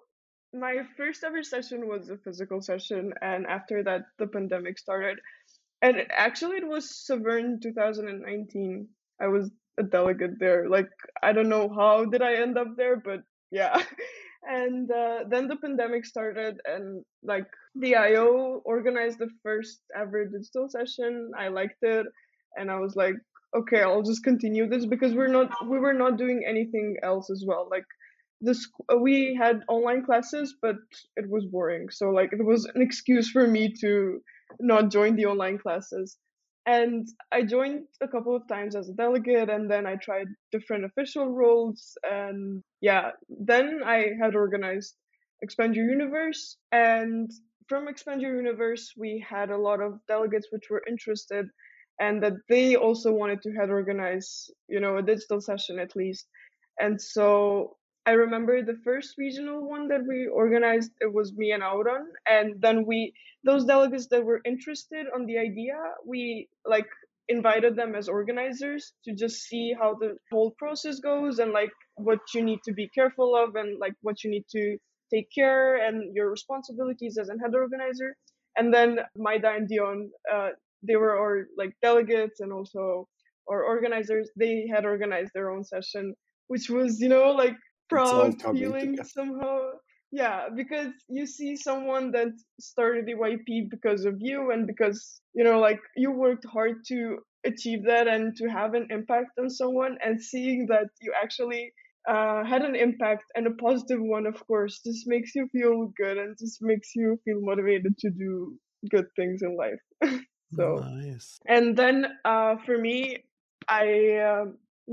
my first ever session was a physical session and after that the pandemic started. And it, actually it was Severn 2019. I was a delegate there. Like I don't know how did I end up there, but yeah. <laughs> and uh, then the pandemic started and like the io organized the first ever digital session. I liked it. And i was like okay i'll just continue this because we're not we were not doing anything else as well. Like this we had online classes but it was boring. So like it was an excuse for me to not join the online classes and I joined a couple of times as a delegate, and then I tried different official roles. And yeah, then I had organized Expand Your Universe. And from Expand Your Universe, we had a lot of delegates which were interested and that they also wanted to head organize, you know, a digital session at least. And so I remember the first regional one that we organized, it was me and Auron. And then we, those delegates that were interested on the idea, we like invited them as organizers to just see how the whole process goes and like what you need to be careful of and like what you need to take care and your responsibilities as a head organizer. And then Maida and Dion, uh, they were our like delegates and also our organizers. They had organized their own session, which was, you know, like proud feeling somehow yeah because you see someone that started EYP because of you and because you know like you worked hard to achieve that and to have an impact on someone and seeing that you actually uh, had an impact and a positive one of course just makes you feel good and just makes you feel motivated to do good things in life <laughs> so nice. and then uh, for me i uh,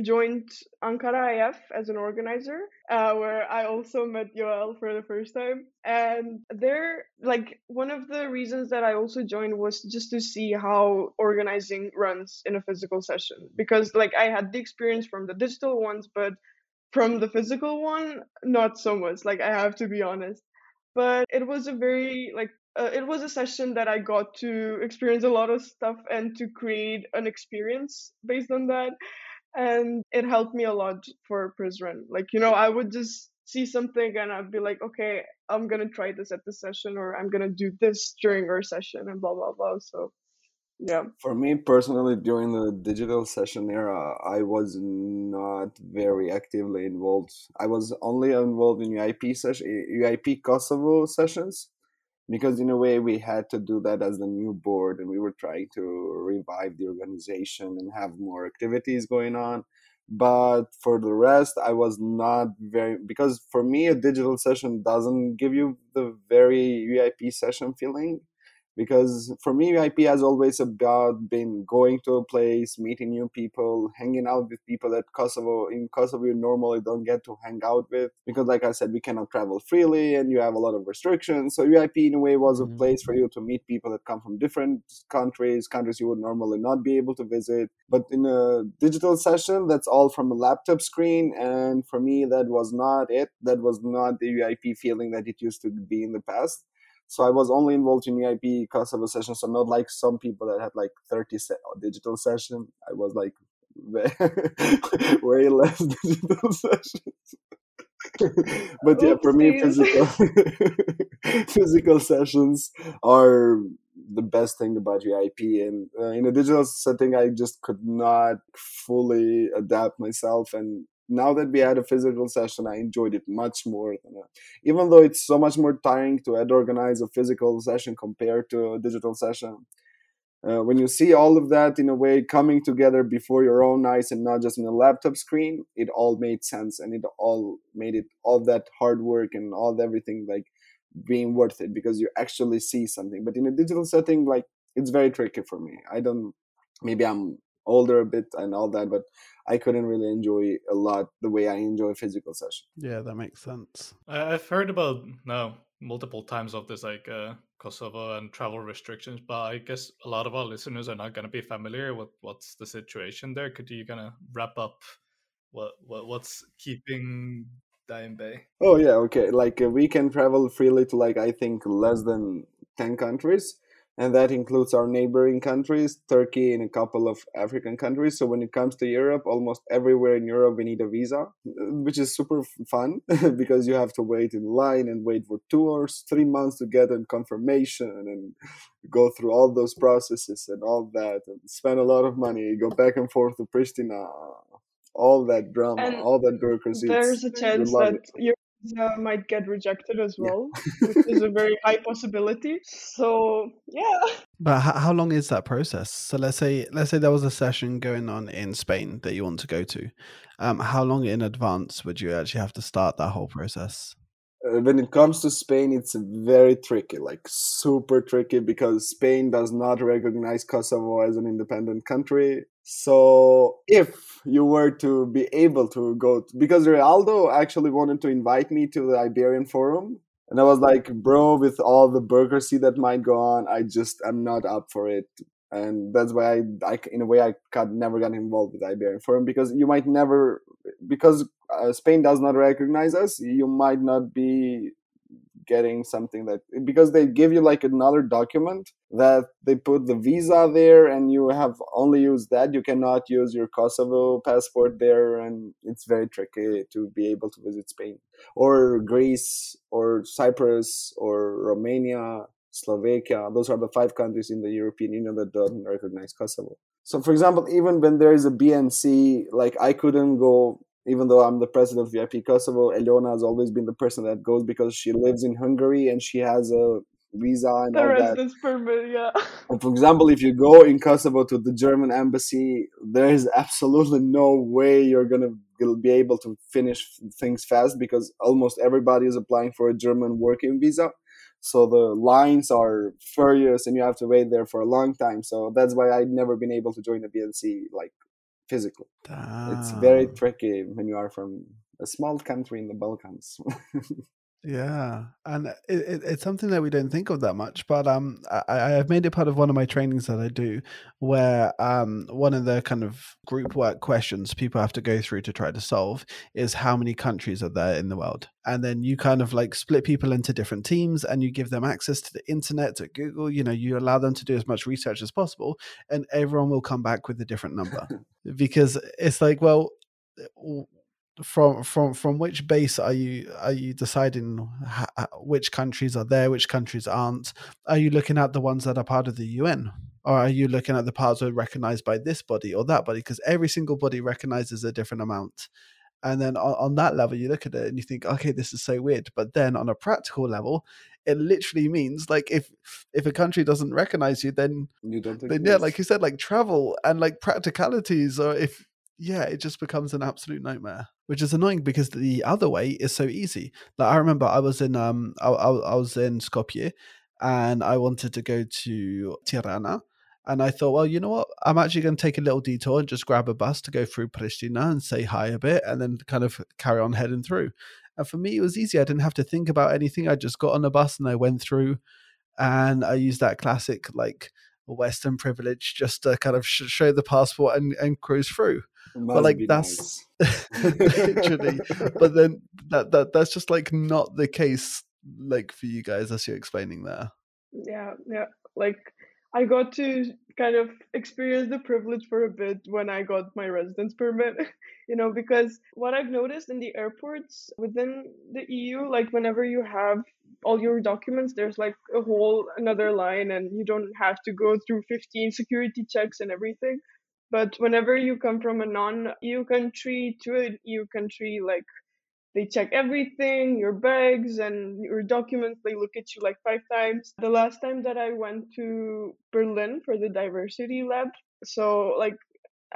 joined Ankara IF as an organizer, uh, where I also met Yoel for the first time. And there, like, one of the reasons that I also joined was just to see how organizing runs in a physical session. Because, like, I had the experience from the digital ones, but from the physical one, not so much. Like, I have to be honest. But it was a very, like, uh, it was a session that I got to experience a lot of stuff and to create an experience based on that and it helped me a lot for Prizren. Like, you know, I would just see something and I'd be like, okay, I'm gonna try this at the session or I'm gonna do this during our session and blah blah blah. So yeah. For me personally, during the digital session era, I was not very actively involved. I was only involved in EYP session, EYP Kosovo sessions, because in a way we had to do that as the new board and we were trying to revive the organization and have more activities going on. But for the rest i was not very because for me a digital session doesn't give you the very EYP session feeling because for me EYP has always about been going to a place meeting new people hanging out with people that kosovo in kosovo you normally don't get to hang out with because like i said we cannot travel freely and you have a lot of restrictions. So EYP in a way was a mm-hmm. place for you to meet people that come from different countries countries you would normally not be able to visit. But in a digital session that's all from a laptop screen and for me that was not it. That was not the EYP feeling that it used to be in the past so I was only involved in EYP Kosovo sessions, so not like some people that had like 30 se- digital session. I was like <laughs> way, less digital sessions. <laughs> but yeah, for me, physical <laughs> physical sessions are the best thing about EYP. And uh, in a digital setting, I just could not fully adapt myself. And now that we had a physical session, I enjoyed it much more a, even though it's so much more tiring to ad organize a physical session compared to a digital session. Uh, when you see all of that in a way coming together before your own eyes and not just in a laptop screen, it all made sense and it all made it all that hard work and all everything like being worth it because you actually see something. But in a digital setting, like it's very tricky for me. I don't. Maybe I'm older a bit and all that, but I couldn't really enjoy a lot the way I enjoy physical session. Yeah, that makes sense. I- I've heard about now multiple times of this like uh, Kosovo and travel restrictions, but I guess a lot of our listeners are not going to be familiar with what's the situation there. Could you kind of wrap up what, what what's keeping Diane Bay? Oh yeah, okay. Like uh, we can travel freely to like I think less than ten countries, and that includes our neighboring countries, Turkey and a couple of African countries. So when it comes to Europe, almost everywhere in Europe we need a visa, which is super fun <laughs> because you have to wait in line and wait for two or three months to get a confirmation and go through all those processes and all that and spend a lot of money, go back and forth to Pristina, all that drama, And all that bureaucracy. There's a chance that it. your visa might get rejected as Yeah. well, <laughs> which is a very high possibility. So yeah, But how, how long is that process? So let's say let's say there was a session going on in Spain that you want to go to. Um, how long in advance would you actually have to start that whole process? uh, when it comes to Spain, it's very tricky, like super tricky, because Spain does not recognize Kosovo as an independent country. So if you were to be able to go, because Realdo actually wanted to invite me to the Iberian Forum. And I was like, bro, with all the bureaucracy that might go on, I just am not up for it. And that's why I, I in a way, I got never got involved with Iberian Forum because you might never, because uh, Spain does not recognize us, you might not be getting something that because they give you like another document that they put the visa there and you have only used that. You cannot use your kosovo passport there and it's very tricky to be able to visit spain or greece or cyprus or romania slovakia. Those are the five countries in the european union that don't recognize kosovo. So for example even when there is a bnc like i couldn't go even though I'm the president of EYP Kosovo, Eliona has always been the person that goes because she lives in Hungary and she has a visa and the all that. residence permit, yeah. And for example, if you go in Kosovo to the German embassy, there is absolutely no way you're gonna be able to finish things fast because almost everybody is applying for a German working visa. So the lines are furious and you have to wait there for a long time. So that's why I've never been able to join the BNC like physically. It's very tricky when you are from a small country in the Balkans. <laughs> Yeah, and it, it, it's something that we don't think of that much. But um, I, I've made it part of one of my trainings that I do, where um, one of the kind of group work questions people have to go through to try to solve is how many countries are there in the world, and then you kind of like split people into different teams, and you give them access to the internet, to Google. You know, you allow them to do as much research as possible, and everyone will come back with a different number <laughs> because it's like, well. From from from which base are you are you deciding ha- which countries are there which countries aren't? Are you looking at the ones that are part of the UN or are you looking at the parts that are recognized by this body or that body? Because every single body recognizes a different amount. And then on, on that level you look at it and you think okay this is so weird. But then on a practical level it literally means like if if a country doesn't recognize you then you don't then yeah like you said like travel and like practicalities or if yeah, it just becomes an absolute nightmare, which is annoying because the other way is so easy. Like I remember I was in um I, I, I was in Skopje and I wanted to go to Tirana. And I thought, well, you know what? I'm actually going to take a little detour and just grab a bus to go through Pristina and say hi a bit and then kind of carry on heading through. And for me, it was easy. I didn't have to think about anything. I just got on a bus and I went through and I used that classic, like, Western privilege just to kind of sh- show the passport and, and cruise through. But like that's nice. <laughs> literally but then that, that that's just like not the case like for you guys as you're explaining there yeah yeah like i got to kind of experience the privilege for a bit when i got my residence permit <laughs> you know because what i've noticed in the airports within the eu like whenever you have all your documents there's like a whole another line and you don't have to go through 15 security checks and everything. But whenever you come from a non eu country to an eu country like they check everything your bags and your documents they look at you like five times. The last time that i went to berlin for the diversity lab so like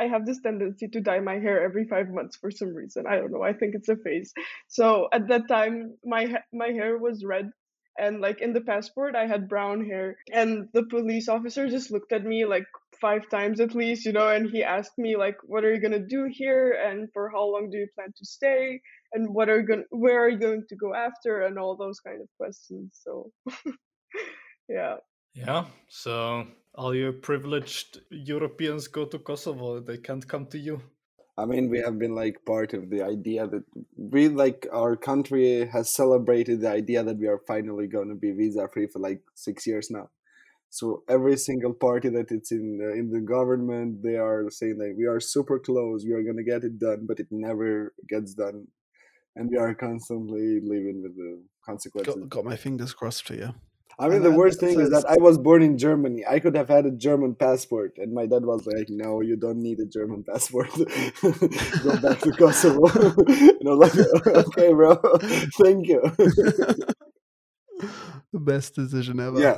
i have this tendency to dye my hair every five months for some reason. I don't know. I think it's a phase. So at that time my my hair was red and like in the passport i had brown hair. And the police officer just looked at me like five times at least you know and he asked me like what are you to do here? And for how long do you plan to stay? And what are you going where are you going to go after? And all those kind of questions. So <laughs> yeah. Yeah. So all you privileged Europeans go to Kosovo. They can't come to you. I mean, we have been like part of the idea that we like our country has celebrated the idea that we are finally going to be visa free for like six years now. So every single party that it's in the, in the government, they are saying that we are super close, we are going to get it done, but it never gets done, and we are constantly living with the consequences. got, got my fingers crossed for you I mean, And the worst thing is that I was born in Germany. I could have had a German passport, and my dad was like, "No, you don't need a German passport. <laughs> Go back to <laughs> Kosovo." <laughs> and I was like, "Okay, bro, thank you." the best decision ever yeah,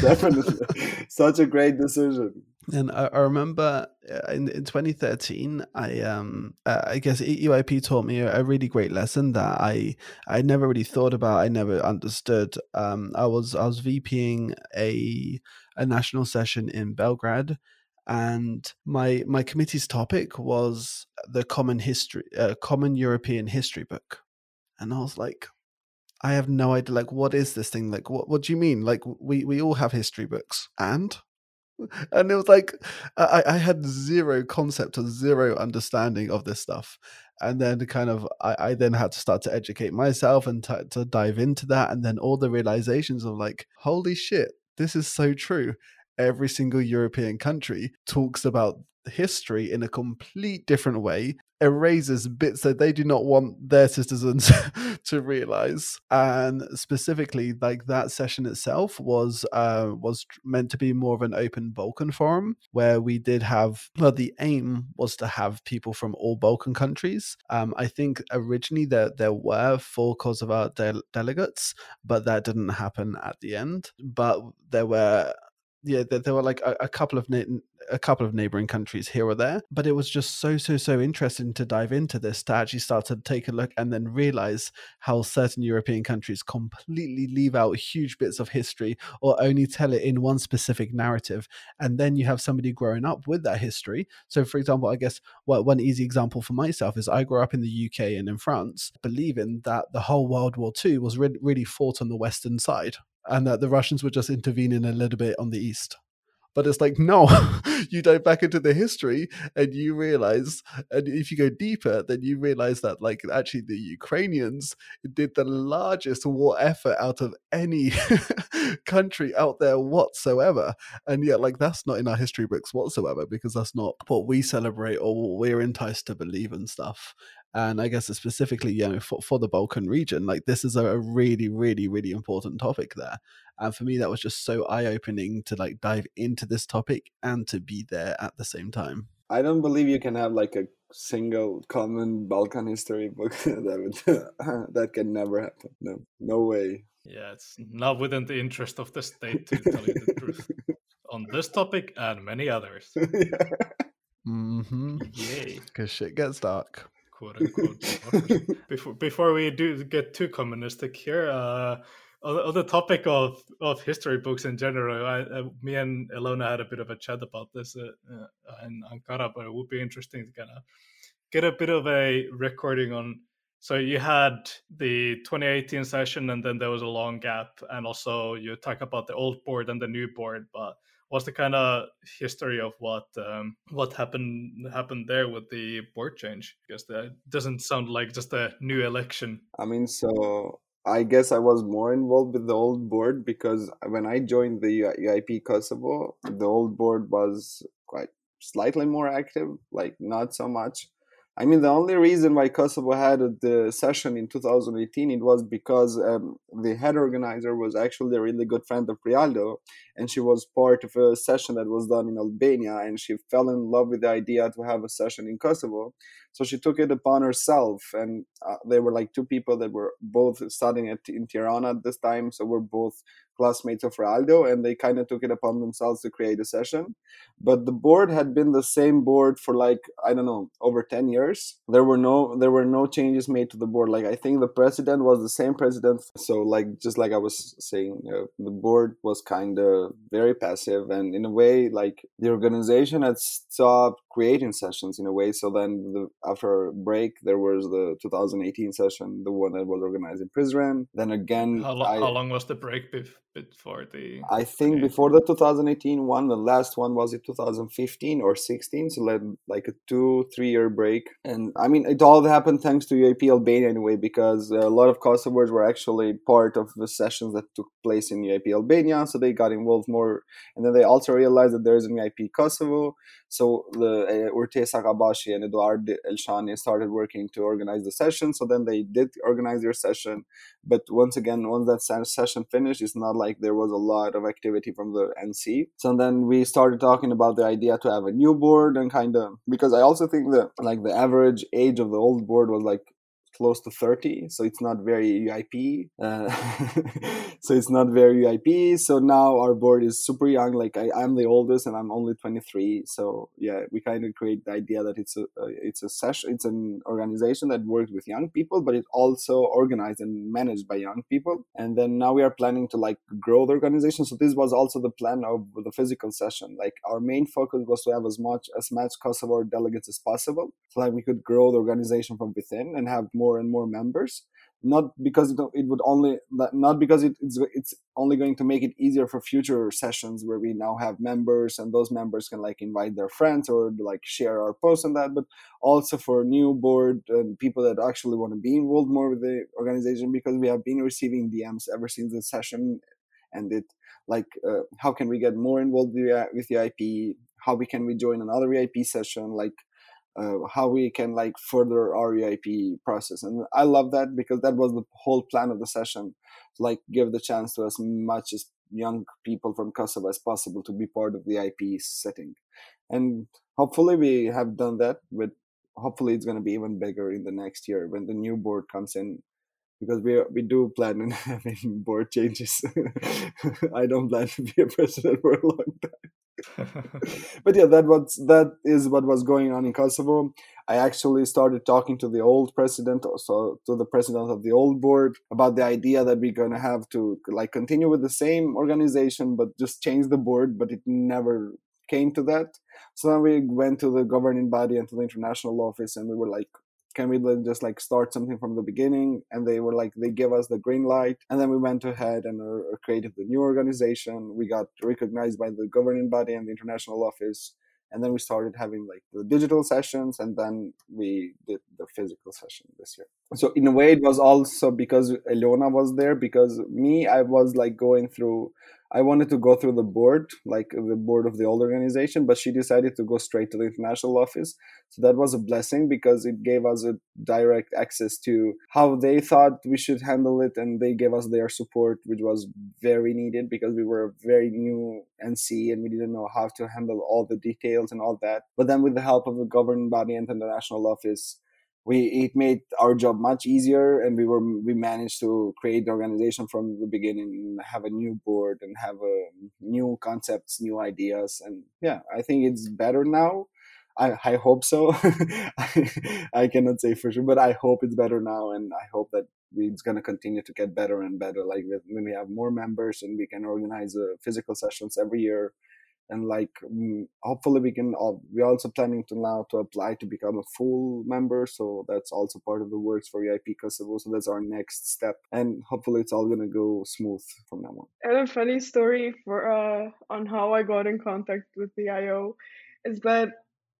definitely, such a great decision. And I, I remember uh, in, in 2013, I um uh, I guess EYP taught me a, a really great lesson that I I never really thought about. I never understood. Um, I was I was VPing a a national session in Belgrade, and my my committee's topic was the common history, uh, common European history book, and I was like. I have no idea. Like, what is this thing? Like, what? What do you mean? Like, we we all have history books, and and it was like I, I had zero concept or zero understanding of this stuff. And then kind of I, I then had to start to educate myself and to, to dive into that. And then all the realizations of like holy shit this is so true every single european country talks about history in a complete different way erases bits that they do not want their citizens <laughs> to realize. And specifically like that session itself was uh was meant to be more of an open balkan forum where we did have well the aim was to have people from all balkan countries. Um i think originally there there were four kosovo del- delegates but that didn't happen at the end. But there were yeah there, were like a, a couple of na- a couple of neighboring countries here or there but it was just so so so interesting to dive into this to actually start to take a look and then realize how certain european countries completely leave out huge bits of history or only tell it in one specific narrative and then you have somebody growing up with that history. So for example i guess well, one easy example for myself is i grew up in the uk and in france believing that the whole world war ii was re- really fought on the western side and that the russians were just intervening a little bit on the east. But it's like no <laughs> you dive back into the history and you realize and if you go deeper then you realize that like actually the ukrainians did the largest war effort out of any <laughs> country out there whatsoever. And yet like that's not in our history books whatsoever because that's not what we celebrate or what we're enticed to believe and stuff and i guess specifically you know for, for the balkan region like this is a, a really really really important topic there and for me that was just so eye-opening to like dive into this topic and to be there at the same time I don't believe you can have like a single common Balkan history book <laughs> that would, <laughs> that can never happen. No, no way. Yeah, it's not within the interest of the state to tell you the truth <laughs> on this topic and many others. Mm-hmm. Yay. Because shit gets dark. Quote unquote. <laughs> before before we do get too communistic here, uh, on, on the topic of, of history books in general, I, uh, me and Elona had a bit of a chat about this uh, uh, in Ankara, but it would be interesting to kind of get a bit of a recording on. So you had the 2018 session, and then there was a long gap, and also you talk about the old board and the new board, but what's the kind of history of what um, what happened happened there with the board change? Because that doesn't sound like just a new election. I mean, so I guess I was more involved with the old board because when I joined the EYP Kosovo, the old board was quite slightly more active, like not so much. I mean, the only reason why Kosovo had the session in 2018 it was because um, the head organizer was actually a really good friend of Realdo, and she was part of a session that was done in Albania, and she fell in love with the idea to have a session in Kosovo. So she took it upon herself, and uh, they were like two people that were both studying at in Tirana at this time, so we're both classmates of Realdo, and they kind of took it upon themselves to create a session. But the board had been the same board for like I don't know over ten years. There were no there were no changes made to the board. Like I think the president was the same president. So like just like I was saying, uh, the board was kind of very passive, and in a way, like the organization had stopped creating sessions in a way. So then the, after break, there was the 2018 session, the one that was organized in Prizren. Then again, How, lo- I, how long was the break bef- before the? I think 2018? before the 2018 one, the last one was in 2015 or 16, so like like a two three year break. And I mean, it all happened thanks to EYP Albania anyway, because a lot of Kosovars were actually part of the sessions that took place in EYP Albania, so they got involved more. And then they also realized that there is an EYP Kosovo, so the uh, Urte Sakabashi and Eduard Elshani started working to organize the session. So then they did organize their session, but once again, once that session finished, it's not like there was a lot of activity from the NC. So then we started talking about the idea to have a new board and kind of because I also think that like the average age of the old board was like close to 30 so it's not very EYP uh, <laughs> so it's not very EYP so now our board is super young like I, i'm the oldest and i'm only 23 so yeah we kind of create the idea that it's a uh, it's a session it's an organization that works with young people but it's also organized and managed by young people. And then now we are planning to like grow the organization. So this was also the plan of the physical session. Like our main focus was to have as much as much kosovo delegates as possible so that we could grow the organization from within and have more and more members not because it, it would only not because it, it's it's only going to make it easier for future sessions where we now have members and those members can like invite their friends or like share our posts on that but also for new board and people that actually want to be involved more with the organization because we have been receiving dms ever since the session and it like uh, how can we get more involved with, the EYP how we can we join another EYP session? Like uh, how we can like further our EYP process. And I love that because that was the whole plan of the session, like give the chance to as much as young people from Kosovo as possible to be part of the EYP setting. And hopefully we have done that, but hopefully it's going to be even bigger in the next year when the new board comes in. Because we we do plan on <laughs> having board changes. <laughs> I don't plan to be a president for a long time <laughs> but yeah, that was that is what was going on in Kosovo. I actually started talking to the old president, also to the president of the old board, about the idea that we're gonna have to like continue with the same organization, but just change the board. But it never came to that. So then we went to the governing body and to the international office, and we were like, can we just like start something from the beginning? And they were like they gave us the green light and then we went ahead and uh, created the new organization. We got recognized by the governing body and the international office and then we started having like the digital sessions and then we did the physical session this year. So in a way it was also because Elona was there because me I was like going through I wanted to go through the board, like the board of the old organization, but she decided to go straight to the international office. So that was a blessing because it gave us a direct access to how they thought we should handle it, and they gave us their support, which was very needed because we were very new NC and we didn't know how to handle all the details and all that. But then, with the help of the governing body and the international office, we it made our job much easier and we were we managed to create the organization from the beginning have a new board and have a new concepts new ideas and yeah i think it's better now I, I hope so. <laughs> I, I cannot say for sure, but I hope it's better now, and I hope that it's going to continue to get better and better. Like when we have more members and we can organize uh, physical sessions every year, and like mm, hopefully we can. All, we're also planning to now to apply to become a full member, so that's also part of the works for EYP Kosovo. So that's our next step, and hopefully it's all to go smooth from now on. And a funny story for uh on how I got in contact with the IO is that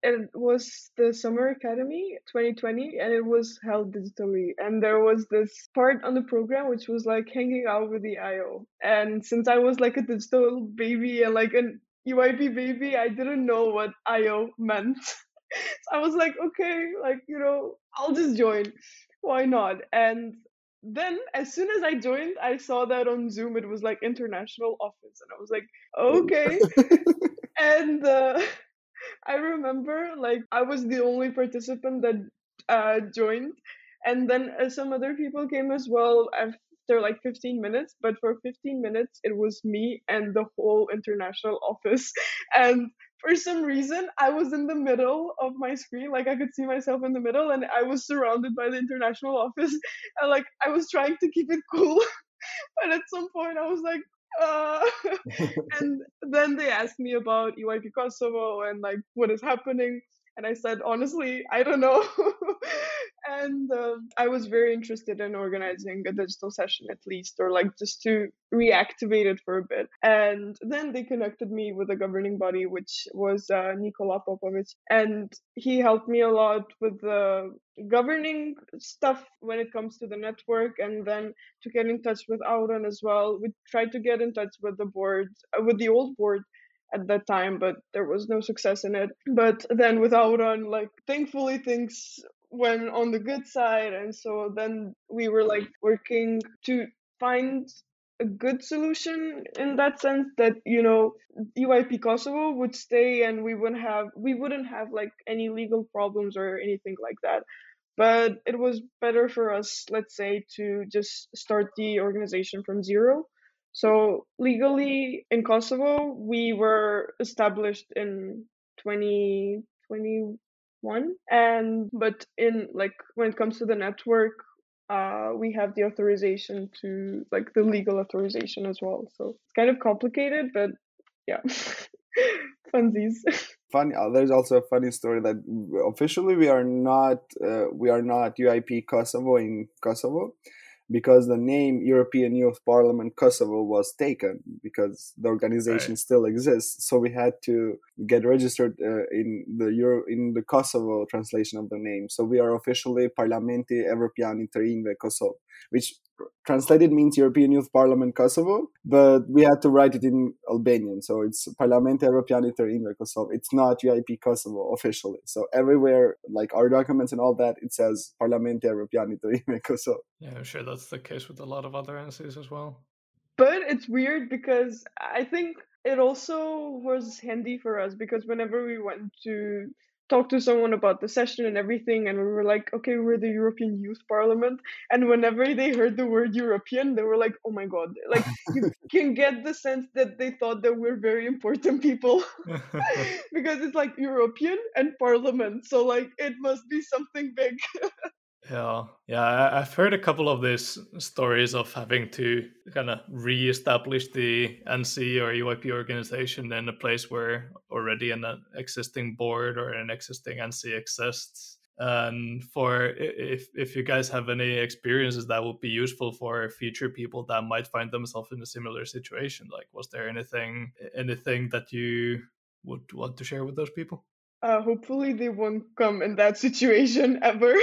it was the summer academy 2020 and it was held digitally and there was this part on the program which was like hanging out with the io and since i was like a digital baby and like an EYP baby i didn't know what io meant. So <laughs> i was like okay like you know i'll just join. Why not? And then as soon as i joined i saw that on zoom it was like international office and i was like okay. <laughs> And uh, <laughs> I remember like I was the only participant that uh, joined, and then uh, some other people came as well after like 15 minutes. But for 15 minutes, it was me and the whole international office, <laughs> and for some reason I was in the middle of my screen, like I could see myself in the middle, and I was surrounded by the international office, <laughs> and like I was trying to keep it cool. <laughs> but at some point I was like, uh, and then they asked me about EYP Kosovo and like what is happening. And I said, honestly, I don't know. <laughs> and um, I was very interested in organizing a digital session at least, or like just to reactivate it for a bit. And then they connected me with a governing body, which was uh, Nikola Popovic. And he helped me a lot with the governing stuff when it comes to the network and then to get in touch with Auron as well. We tried to get in touch with the board, uh, with the old board at that time, but there was no success in it. But then with Auron, like thankfully things went on the good side, and so then we were like working to find a good solution in that sense that you know EYP Kosovo would stay and we wouldn't have we wouldn't have like any legal problems or anything like that but it was better for us let's say to just start the organization from zero so legally in Kosovo, we were established in 2021, and but in like when it comes to the network, uh, we have the authorization to like the legal authorization as well. So it's kind of complicated, but yeah, <laughs> funsies. <laughs> Funny. Uh, there's also a funny story that officially we are not uh, we are not EYP Kosovo in Kosovo because the name European Youth Parliament Kosovo was taken because the organization right. still exists. So we had to get registered uh, in the Euro in the Kosovo translation of the name. So we are officially Parlamenti Evropiani të Kosovo, which translated means European Youth Parliament Kosovo, but we had to write it in Albanian. So it's Parlamente Evropiani të Kosovo. It's not EYP Kosovo officially. So everywhere, like our documents and all that, it says Parlamente Evropiani të Kosovo. Yeah, I'm sure that's the case with a lot of other entities as well. But it's weird because I think it also was handy for us because whenever we went to talk to someone about the session and everything and we were like okay we're the european youth parliament. And whenever they heard the word european they were like oh my god. Like you <laughs> can get the sense that they thought that we're very important people. <laughs> <laughs> Because it's like european and parliament so like it must be something big Yeah, yeah, I've heard a couple of these stories of having to kind of re-establish the NC or EYP organization in a place where already an existing board or an existing NC exists. And for if if you guys have any experiences that would be useful for future people that might find themselves in a similar situation, like was there anything anything that you would want to share with those people? Uh, hopefully, they won't come in that situation <laughs> ever.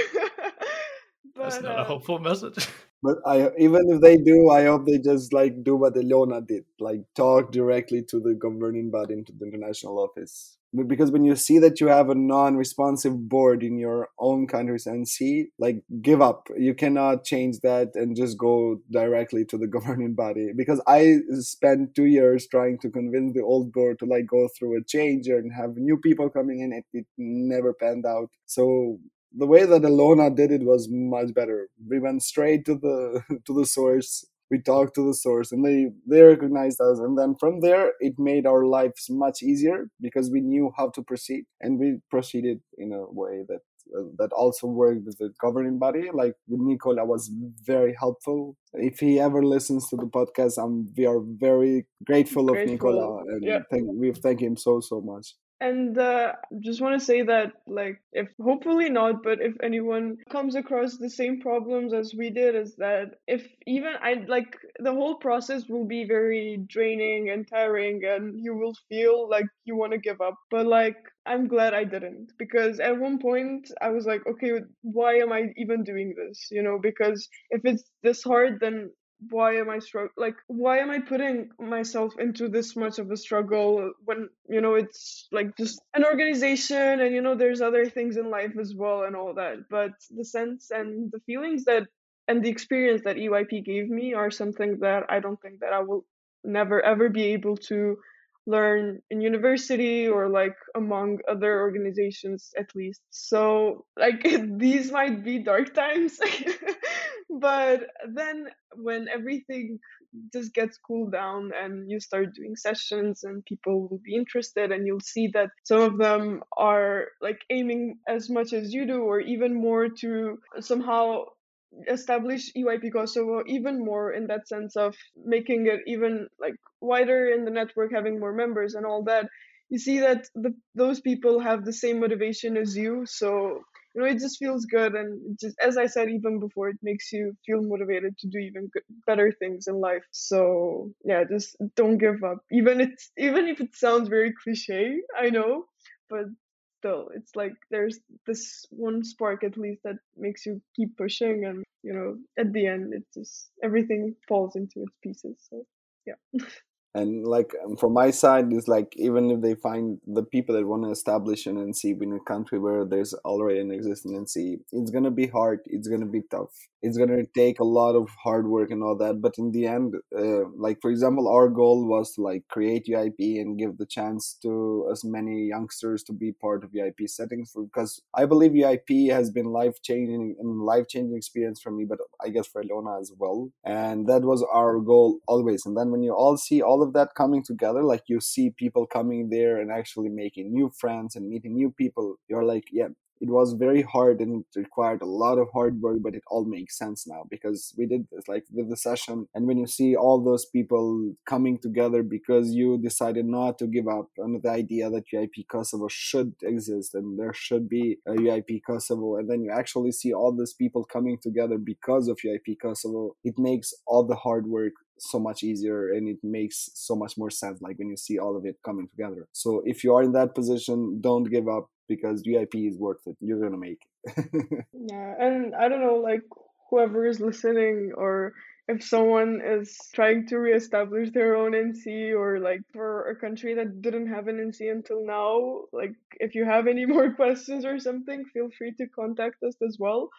That's not a hopeful message. <laughs> But I even if they do, I hope they just like do what Ilona did, like talk directly to the governing body, to the international office. Because when you see that you have a non-responsive board in your own countries and see, like, give up. You cannot change that and just go directly to the <laughs> governing body. Because I spent two years trying to convince the old board to like go through a change and have new people coming in. It, it never panned out. So the way that Ilona did it was much better. We went straight to the <laughs> to the source. we talked to the source and they they recognized us and then from there it made our lives much easier because we knew how to proceed and we proceeded in a way that uh, that also worked with the governing body like with nicola was very helpful if he ever listens to the podcast um, we are very grateful, grateful. of nicola and yeah. thank, we thank him so so much and uh, just want to say that like if hopefully not but if anyone comes across the same problems as we did is that if even i like the whole process will be very draining and tiring and you will feel like you want to give up. But like i'm glad i didn't because at one point i was like okay why am i even doing this? You know because if it's this hard then why am I struggle like why am I putting myself into this much of a struggle when you know it's like just an organization and you know there's other things in life as well and all that. But the sense and the feelings that and the experience that EYP gave me are something that I don't think that I will never ever be able to learn in university or like among other organizations at least. So like <laughs> these might be dark times <laughs> but then when everything just gets cooled down and you start doing sessions and people will be interested and you'll see that some of them are like aiming as much as you do or even more to somehow establish EYP Kosovo even more in that sense of making it even like wider in the network, having more members and all that. You see that the, those people have the same motivation as you, so you know it just feels good, and just as I said even before, it makes you feel motivated to do even better things in life. So yeah, just don't give up, even it's even if it sounds very cliche, I know, but still it's like there's this one spark at least that makes you keep pushing and you know at the end it just everything falls into its pieces so yeah <laughs> and like from my side is like even if they find the people that want to establish an nc in a country where there's already an existing nc it's going to be hard it's going to be tough. It's going to take a lot of hard work and all that but in the end uh, like for example our goal was to like create EYP and give the chance to as many youngsters to be part of EYP settings for, because i believe EYP has been life changing and life changing experience for me but i guess for Ilona as well. And that was our goal always. And then when you all see all of that coming together like you see people coming there and actually making new friends and meeting new people you're like yeah it was very hard and it required a lot of hard work but it all makes sense now because we did this like with the session. And when you see all those people coming together because you decided not to give up on the idea that EYP kosovo should exist and there should be a EYP kosovo and then you actually see all these people coming together because of EYP kosovo it makes all the hard work so much easier and it makes so much more sense like when you see all of it coming together so if you are in that position don't give up because EYP is worth it. You're gonna make it. <laughs> yeah, and I don't know, like whoever is listening or if someone is trying to reestablish their own NC or like for a country that didn't have an NC until now, like if you have any <laughs> more questions or something, feel free to contact us as well.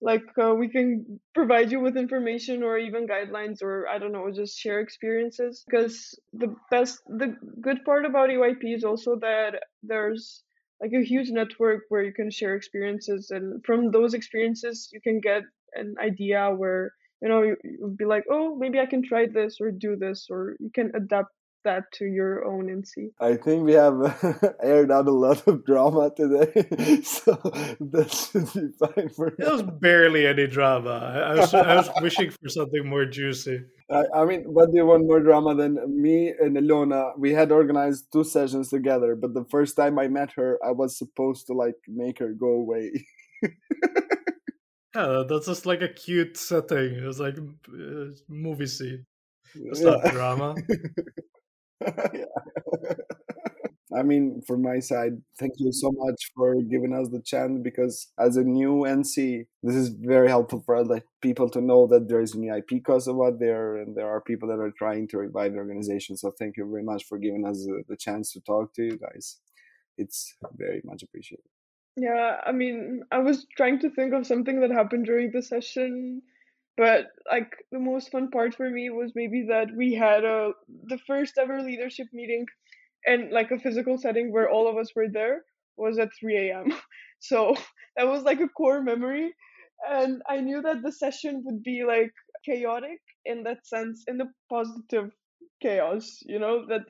Like uh, we can provide you with information or even guidelines or I don't know, just share experiences. Because the best, the good part about EYP is also that there's like a huge network where you can share experiences and from those experiences you can get an idea where you know you, you'll be like oh maybe i can try this or do this or you can adapt that to your own NC. I think we have <laughs> aired out a lot of drama today, <laughs> so that should be fine for. It was barely any drama. I was, I was <laughs> wishing for something more juicy. I, I mean, what do you want more drama than me and Ilona? We had organized two sessions together, but the first time I met her, I was supposed to like make her go away. yeah, that's just like a cute setting. It was like a movie scene. It's yeah. not drama. <laughs> I mean, from my side, thank you so much for giving us the chance because as a new NC, this is very helpful for other people to know that there is an EYP Kosovo out there and there are people that are trying to revive the organization. So thank you very much for giving us uh, the chance to talk to you guys. It's very much appreciated. Yeah, I mean, I was trying to think of something that happened during the session but like the most fun part for me was maybe that we had a the first ever leadership meeting and like a physical setting where all of us were there was at 3 a.m. <laughs> So that was like a core memory. And I knew that the session would be like chaotic in that sense, in the positive chaos, you know, that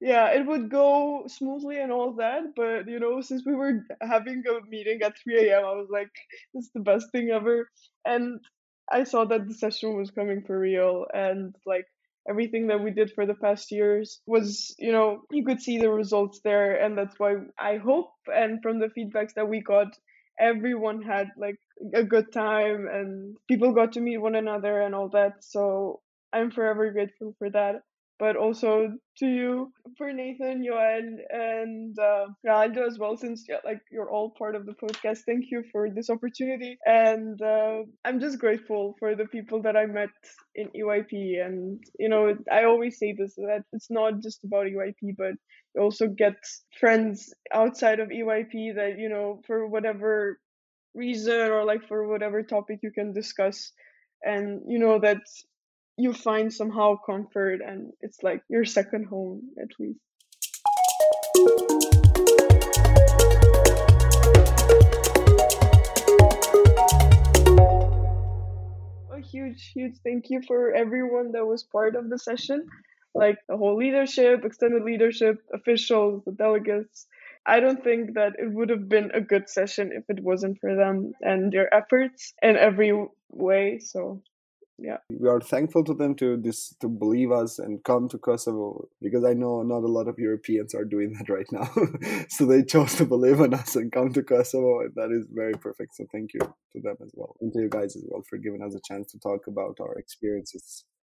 yeah, it would go smoothly and all that, but you know, since we were having a meeting at 3 a.m., I was like, this is the best thing ever. And I saw that the session was coming for real and like everything that we did for the past years was, you know, you could see the results there. And that's why I hope, and from the feedbacks that we got, everyone had like a good time and people got to meet one another and all that. So I'm forever grateful for that but also to you for Nathan, Johan, and uh, Realdo as well, since yeah, like you're all part of the podcast. Thank you for this opportunity, and uh, I'm just grateful for the people that I met in EYP. And you know, I always say this that it's not just about EYP, but you also get friends outside of EYP that you know for whatever reason or like for whatever topic you can discuss and you know that you find somehow comfort and it's like your second home at least. A huge huge thank you for everyone that was part of the session. Like the whole leadership extended leadership officials the delegates. I don't think that it would have been a good session if it wasn't for them and their efforts in every way. So yeah. We are thankful to them to this to believe us and come to kosovo because i know not a lot of europeans are doing that right now. <laughs> So they chose to believe in us and come to kosovo and that is very perfect. So thank you to them as well and to you guys as well for giving us a chance to talk about our experiences